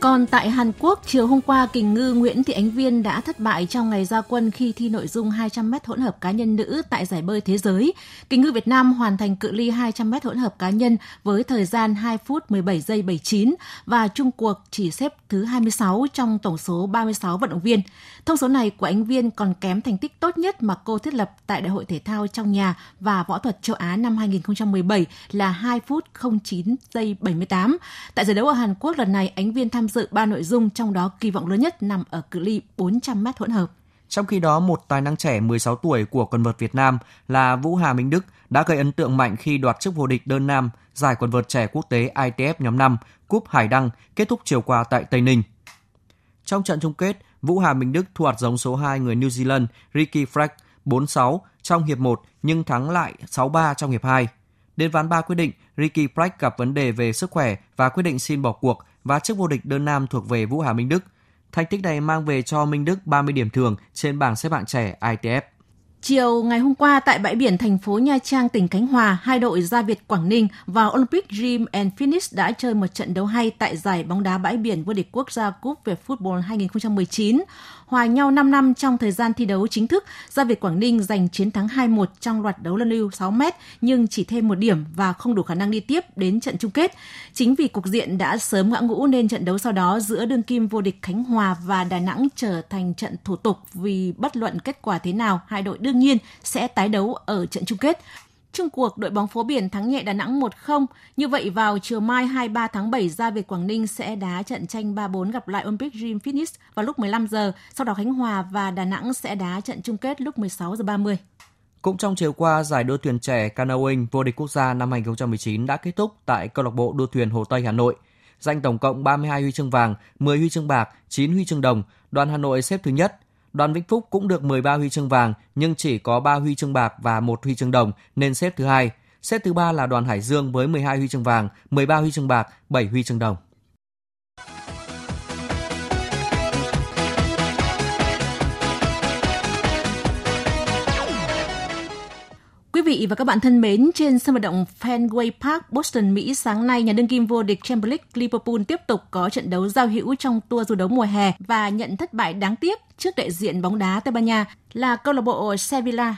Còn tại Hàn Quốc, chiều hôm qua, kình ngư Nguyễn Thị Ánh Viên đã thất bại trong ngày ra quân khi thi nội dung 200m hỗn hợp cá nhân nữ tại giải bơi thế giới. Kình ngư Việt Nam hoàn thành cự ly 200m hỗn hợp cá nhân với thời gian 2 phút 17 giây 79 và chung cuộc chỉ xếp thứ 26 trong tổng số 36 vận động viên. Thông số này của Ánh Viên còn kém thành tích tốt nhất mà cô thiết lập tại Đại hội Thể thao trong nhà và võ thuật châu Á năm 2017 là 2 phút 09 giây 78. Tại giải đấu ở Hàn Quốc lần này, Ánh Viên tham dự ba nội dung trong đó kỳ vọng lớn nhất nằm ở cự ly 400 m hỗn hợp.
Trong khi đó, một tài năng trẻ 16 tuổi của quần vợt Việt Nam là Vũ Hà Minh Đức đã gây ấn tượng mạnh khi đoạt chức vô địch đơn nam giải quần vợt trẻ quốc tế ITF nhóm 5 Cúp Hải Đăng kết thúc chiều qua tại Tây Ninh. Trong trận chung kết, Vũ Hà Minh Đức thua hạt giống số 2 người New Zealand Ricky Frack 4-6 trong hiệp 1 nhưng thắng lại 6-3 trong hiệp 2. Đến ván 3 quyết định, Ricky Frack gặp vấn đề về sức khỏe và quyết định xin bỏ cuộc và chức vô địch đơn nam thuộc về Vũ Hà Minh Đức. Thành tích này mang về cho Minh Đức 30 điểm thường trên bảng xếp hạng trẻ ITF.
Chiều ngày hôm qua tại bãi biển thành phố Nha Trang, tỉnh Khánh Hòa, hai đội Gia Việt Quảng Ninh và Olympic Dream and Finish đã chơi một trận đấu hay tại giải bóng đá bãi biển vô địch quốc gia Cup về Football 2019 hòa nhau 5 năm trong thời gian thi đấu chính thức, Gia Việt Quảng Ninh giành chiến thắng 2-1 trong loạt đấu luân lưu 6 m nhưng chỉ thêm một điểm và không đủ khả năng đi tiếp đến trận chung kết. Chính vì cục diện đã sớm ngã ngũ nên trận đấu sau đó giữa đương kim vô địch Khánh Hòa và Đà Nẵng trở thành trận thủ tục vì bất luận kết quả thế nào, hai đội đương nhiên sẽ tái đấu ở trận chung kết. Trung cuộc, đội bóng phố biển thắng nhẹ Đà Nẵng 1-0. Như vậy vào chiều mai 23 tháng 7, ra Việt Quảng Ninh sẽ đá trận tranh 3-4 gặp lại Olympic Dream Finish vào lúc 15 giờ. Sau đó Khánh Hòa và Đà Nẵng sẽ đá trận chung kết lúc 16 giờ 30.
Cũng trong chiều qua, giải đua thuyền trẻ canoeing vô địch quốc gia năm 2019 đã kết thúc tại câu lạc bộ đua thuyền Hồ Tây Hà Nội. Giành tổng cộng 32 huy chương vàng, 10 huy chương bạc, 9 huy chương đồng, đoàn Hà Nội xếp thứ nhất. Đoàn Vĩnh Phúc cũng được 13 huy chương vàng nhưng chỉ có 3 huy chương bạc và 1 huy chương đồng nên xếp thứ hai. Xếp thứ ba là đoàn Hải Dương với 12 huy chương vàng, 13 huy chương bạc, 7 huy chương đồng.
Vị và các bạn thân mến, trên sân vận động Fenway Park, Boston, Mỹ sáng nay, nhà đương kim vô địch Champions League Liverpool tiếp tục có trận đấu giao hữu trong tour du đấu mùa hè và nhận thất bại đáng tiếc trước đại diện bóng đá Tây Ban Nha là câu lạc bộ Sevilla.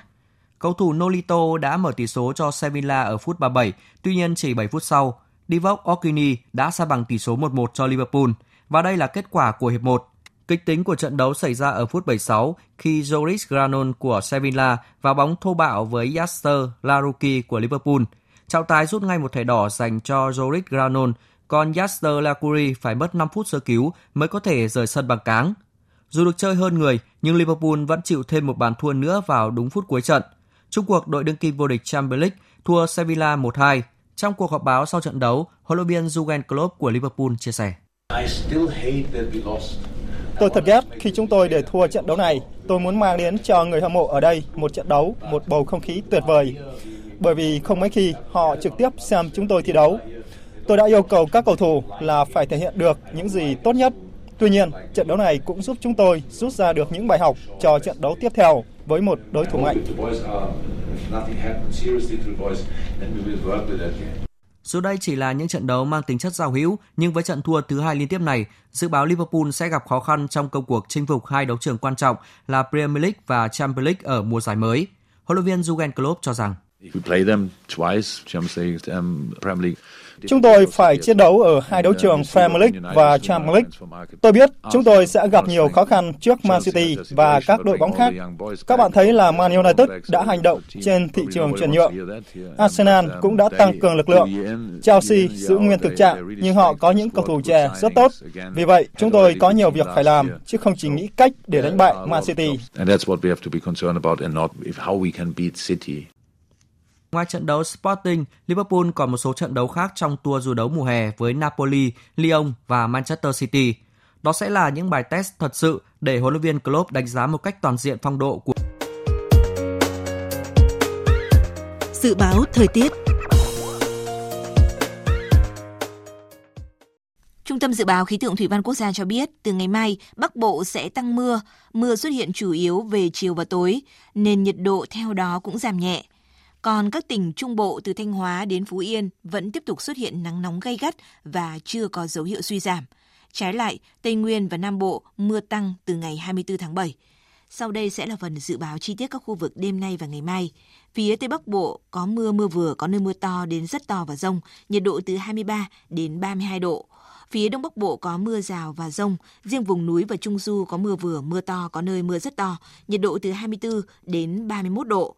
Cầu thủ Nolito đã mở tỷ số cho Sevilla ở phút 37, tuy nhiên chỉ 7 phút sau, Divock Orkini đã sa bằng tỷ số 1-1 cho Liverpool và đây là kết quả của hiệp 1. Kịch tính của trận đấu xảy ra ở phút 76 khi Joris Granon của Sevilla vào bóng thô bạo với Yaster Laruki của Liverpool. Trọng tài rút ngay một thẻ đỏ dành cho Joris Granon, còn Yaster Laruki phải mất 5 phút sơ cứu mới có thể rời sân bằng cáng. Dù được chơi hơn người, nhưng Liverpool vẫn chịu thêm một bàn thua nữa vào đúng phút cuối trận. Trung cuộc đội đương kim vô địch Champions League thua Sevilla 1-2. Trong cuộc họp báo sau trận đấu, huấn luyện viên Jurgen Klopp của Liverpool chia sẻ. I still hate
that we lost Tôi thật ghét khi chúng tôi để thua trận đấu này. Tôi muốn mang đến cho người hâm mộ ở đây một trận đấu, một bầu không khí tuyệt vời. Bởi vì không mấy khi họ trực tiếp xem chúng tôi thi đấu. Tôi đã yêu cầu các cầu thủ là phải thể hiện được những gì tốt nhất. Tuy nhiên, trận đấu này cũng giúp chúng tôi rút ra được những bài học cho trận đấu tiếp theo với một đối thủ mạnh.
Dù đây chỉ là những trận đấu mang tính chất giao hữu, nhưng với trận thua thứ hai liên tiếp này, dự báo Liverpool sẽ gặp khó khăn trong công cuộc chinh phục hai đấu trường quan trọng là Premier League và Champions League ở mùa giải mới. Huấn luyện viên Jurgen Klopp cho rằng
Chúng tôi phải chiến đấu ở hai đấu trường Premier League và Champions League. Tôi biết chúng tôi sẽ gặp nhiều khó khăn trước Man City và các đội bóng khác. Các bạn thấy là Man United đã hành động trên thị trường chuyển nhượng. Arsenal cũng đã tăng cường lực lượng. Chelsea giữ nguyên thực trạng, nhưng họ có những cầu thủ trẻ rất tốt. Vì vậy, chúng tôi có nhiều việc phải làm, chứ không chỉ nghĩ cách để đánh bại Man City.
Ngoài trận đấu Sporting, Liverpool còn một số trận đấu khác trong tour du đấu mùa hè với Napoli, Lyon và Manchester City. Đó sẽ là những bài test thật sự để huấn luyện viên Klopp đánh giá một cách toàn diện phong độ của
Dự báo thời tiết Trung tâm Dự báo Khí tượng Thủy văn Quốc gia cho biết, từ ngày mai, Bắc Bộ sẽ tăng mưa, mưa xuất hiện chủ yếu về chiều và tối, nên nhiệt độ theo đó cũng giảm nhẹ. Còn các tỉnh Trung Bộ từ Thanh Hóa đến Phú Yên vẫn tiếp tục xuất hiện nắng nóng gay gắt và chưa có dấu hiệu suy giảm. Trái lại, Tây Nguyên và Nam Bộ mưa tăng từ ngày 24 tháng 7. Sau đây sẽ là phần dự báo chi tiết các khu vực đêm nay và ngày mai. Phía Tây Bắc Bộ có mưa mưa vừa, có nơi mưa to đến rất to và rông, nhiệt độ từ 23 đến 32 độ. Phía Đông Bắc Bộ có mưa rào và rông, riêng vùng núi và Trung Du có mưa vừa, mưa to, có nơi mưa rất to, nhiệt độ từ 24 đến 31 độ.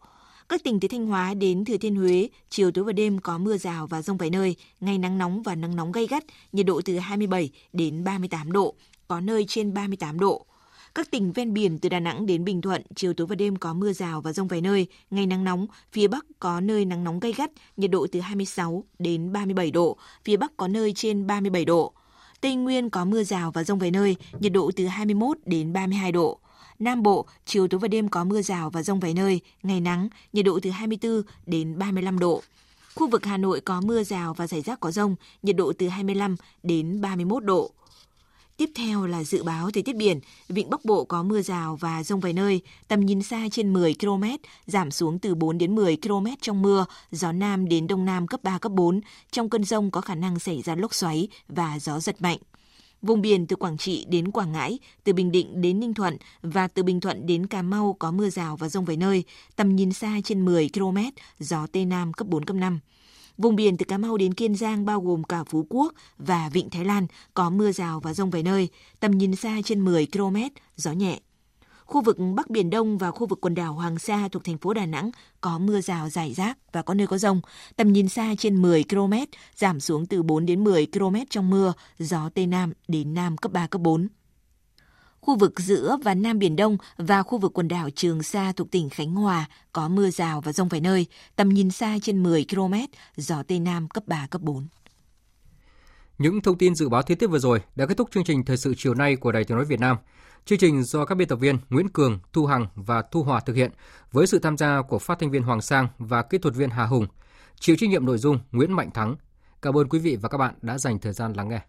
Các tỉnh từ Thanh Hóa đến Thừa Thiên Huế, chiều tối và đêm có mưa rào và rông vài nơi, ngày nắng nóng và nắng nóng gay gắt, nhiệt độ từ 27 đến 38 độ, có nơi trên 38 độ. Các tỉnh ven biển từ Đà Nẵng đến Bình Thuận, chiều tối và đêm có mưa rào và rông vài nơi, ngày nắng nóng, phía Bắc có nơi nắng nóng gay gắt, nhiệt độ từ 26 đến 37 độ, phía Bắc có nơi trên 37 độ. Tây Nguyên có mưa rào và rông vài nơi, nhiệt độ từ 21 đến 32 độ. Nam Bộ, chiều tối và đêm có mưa rào và rông vài nơi, ngày nắng, nhiệt độ từ 24 đến 35 độ. Khu vực Hà Nội có mưa rào và rải rác có rông, nhiệt độ từ 25 đến 31 độ. Tiếp theo là dự báo thời tiết biển, vịnh Bắc Bộ có mưa rào và rông vài nơi, tầm nhìn xa trên 10 km, giảm xuống từ 4 đến 10 km trong mưa, gió Nam đến Đông Nam cấp 3, cấp 4. Trong cơn rông có khả năng xảy ra lốc xoáy và gió giật mạnh. Vùng biển từ Quảng Trị đến Quảng Ngãi, từ Bình Định đến Ninh Thuận và từ Bình Thuận đến Cà Mau có mưa rào và rông vài nơi, tầm nhìn xa trên 10 km, gió Tây Nam cấp 4, cấp 5. Vùng biển từ Cà Mau đến Kiên Giang bao gồm cả Phú Quốc và Vịnh Thái Lan có mưa rào và rông vài nơi, tầm nhìn xa trên 10 km, gió nhẹ. Khu vực Bắc Biển Đông và khu vực quần đảo Hoàng Sa thuộc thành phố Đà Nẵng có mưa rào rải rác và có nơi có rông. Tầm nhìn xa trên 10 km, giảm xuống từ 4 đến 10 km trong mưa, gió Tây Nam đến Nam cấp 3, cấp 4. Khu vực giữa và Nam Biển Đông và khu vực quần đảo Trường Sa thuộc tỉnh Khánh Hòa có mưa rào và rông vài nơi, tầm nhìn xa trên 10 km, gió Tây Nam cấp 3, cấp 4.
Những thông tin dự báo thời tiết vừa rồi đã kết thúc chương trình thời sự chiều nay của Đài Tiếng nói Việt Nam. Chương trình do các biên tập viên Nguyễn Cường, Thu Hằng và Thu Hòa thực hiện với sự tham gia của phát thanh viên Hoàng Sang và kỹ thuật viên Hà Hùng. Chịu trách nhiệm nội dung Nguyễn Mạnh Thắng. Cảm ơn quý vị và các bạn đã dành thời gian lắng nghe.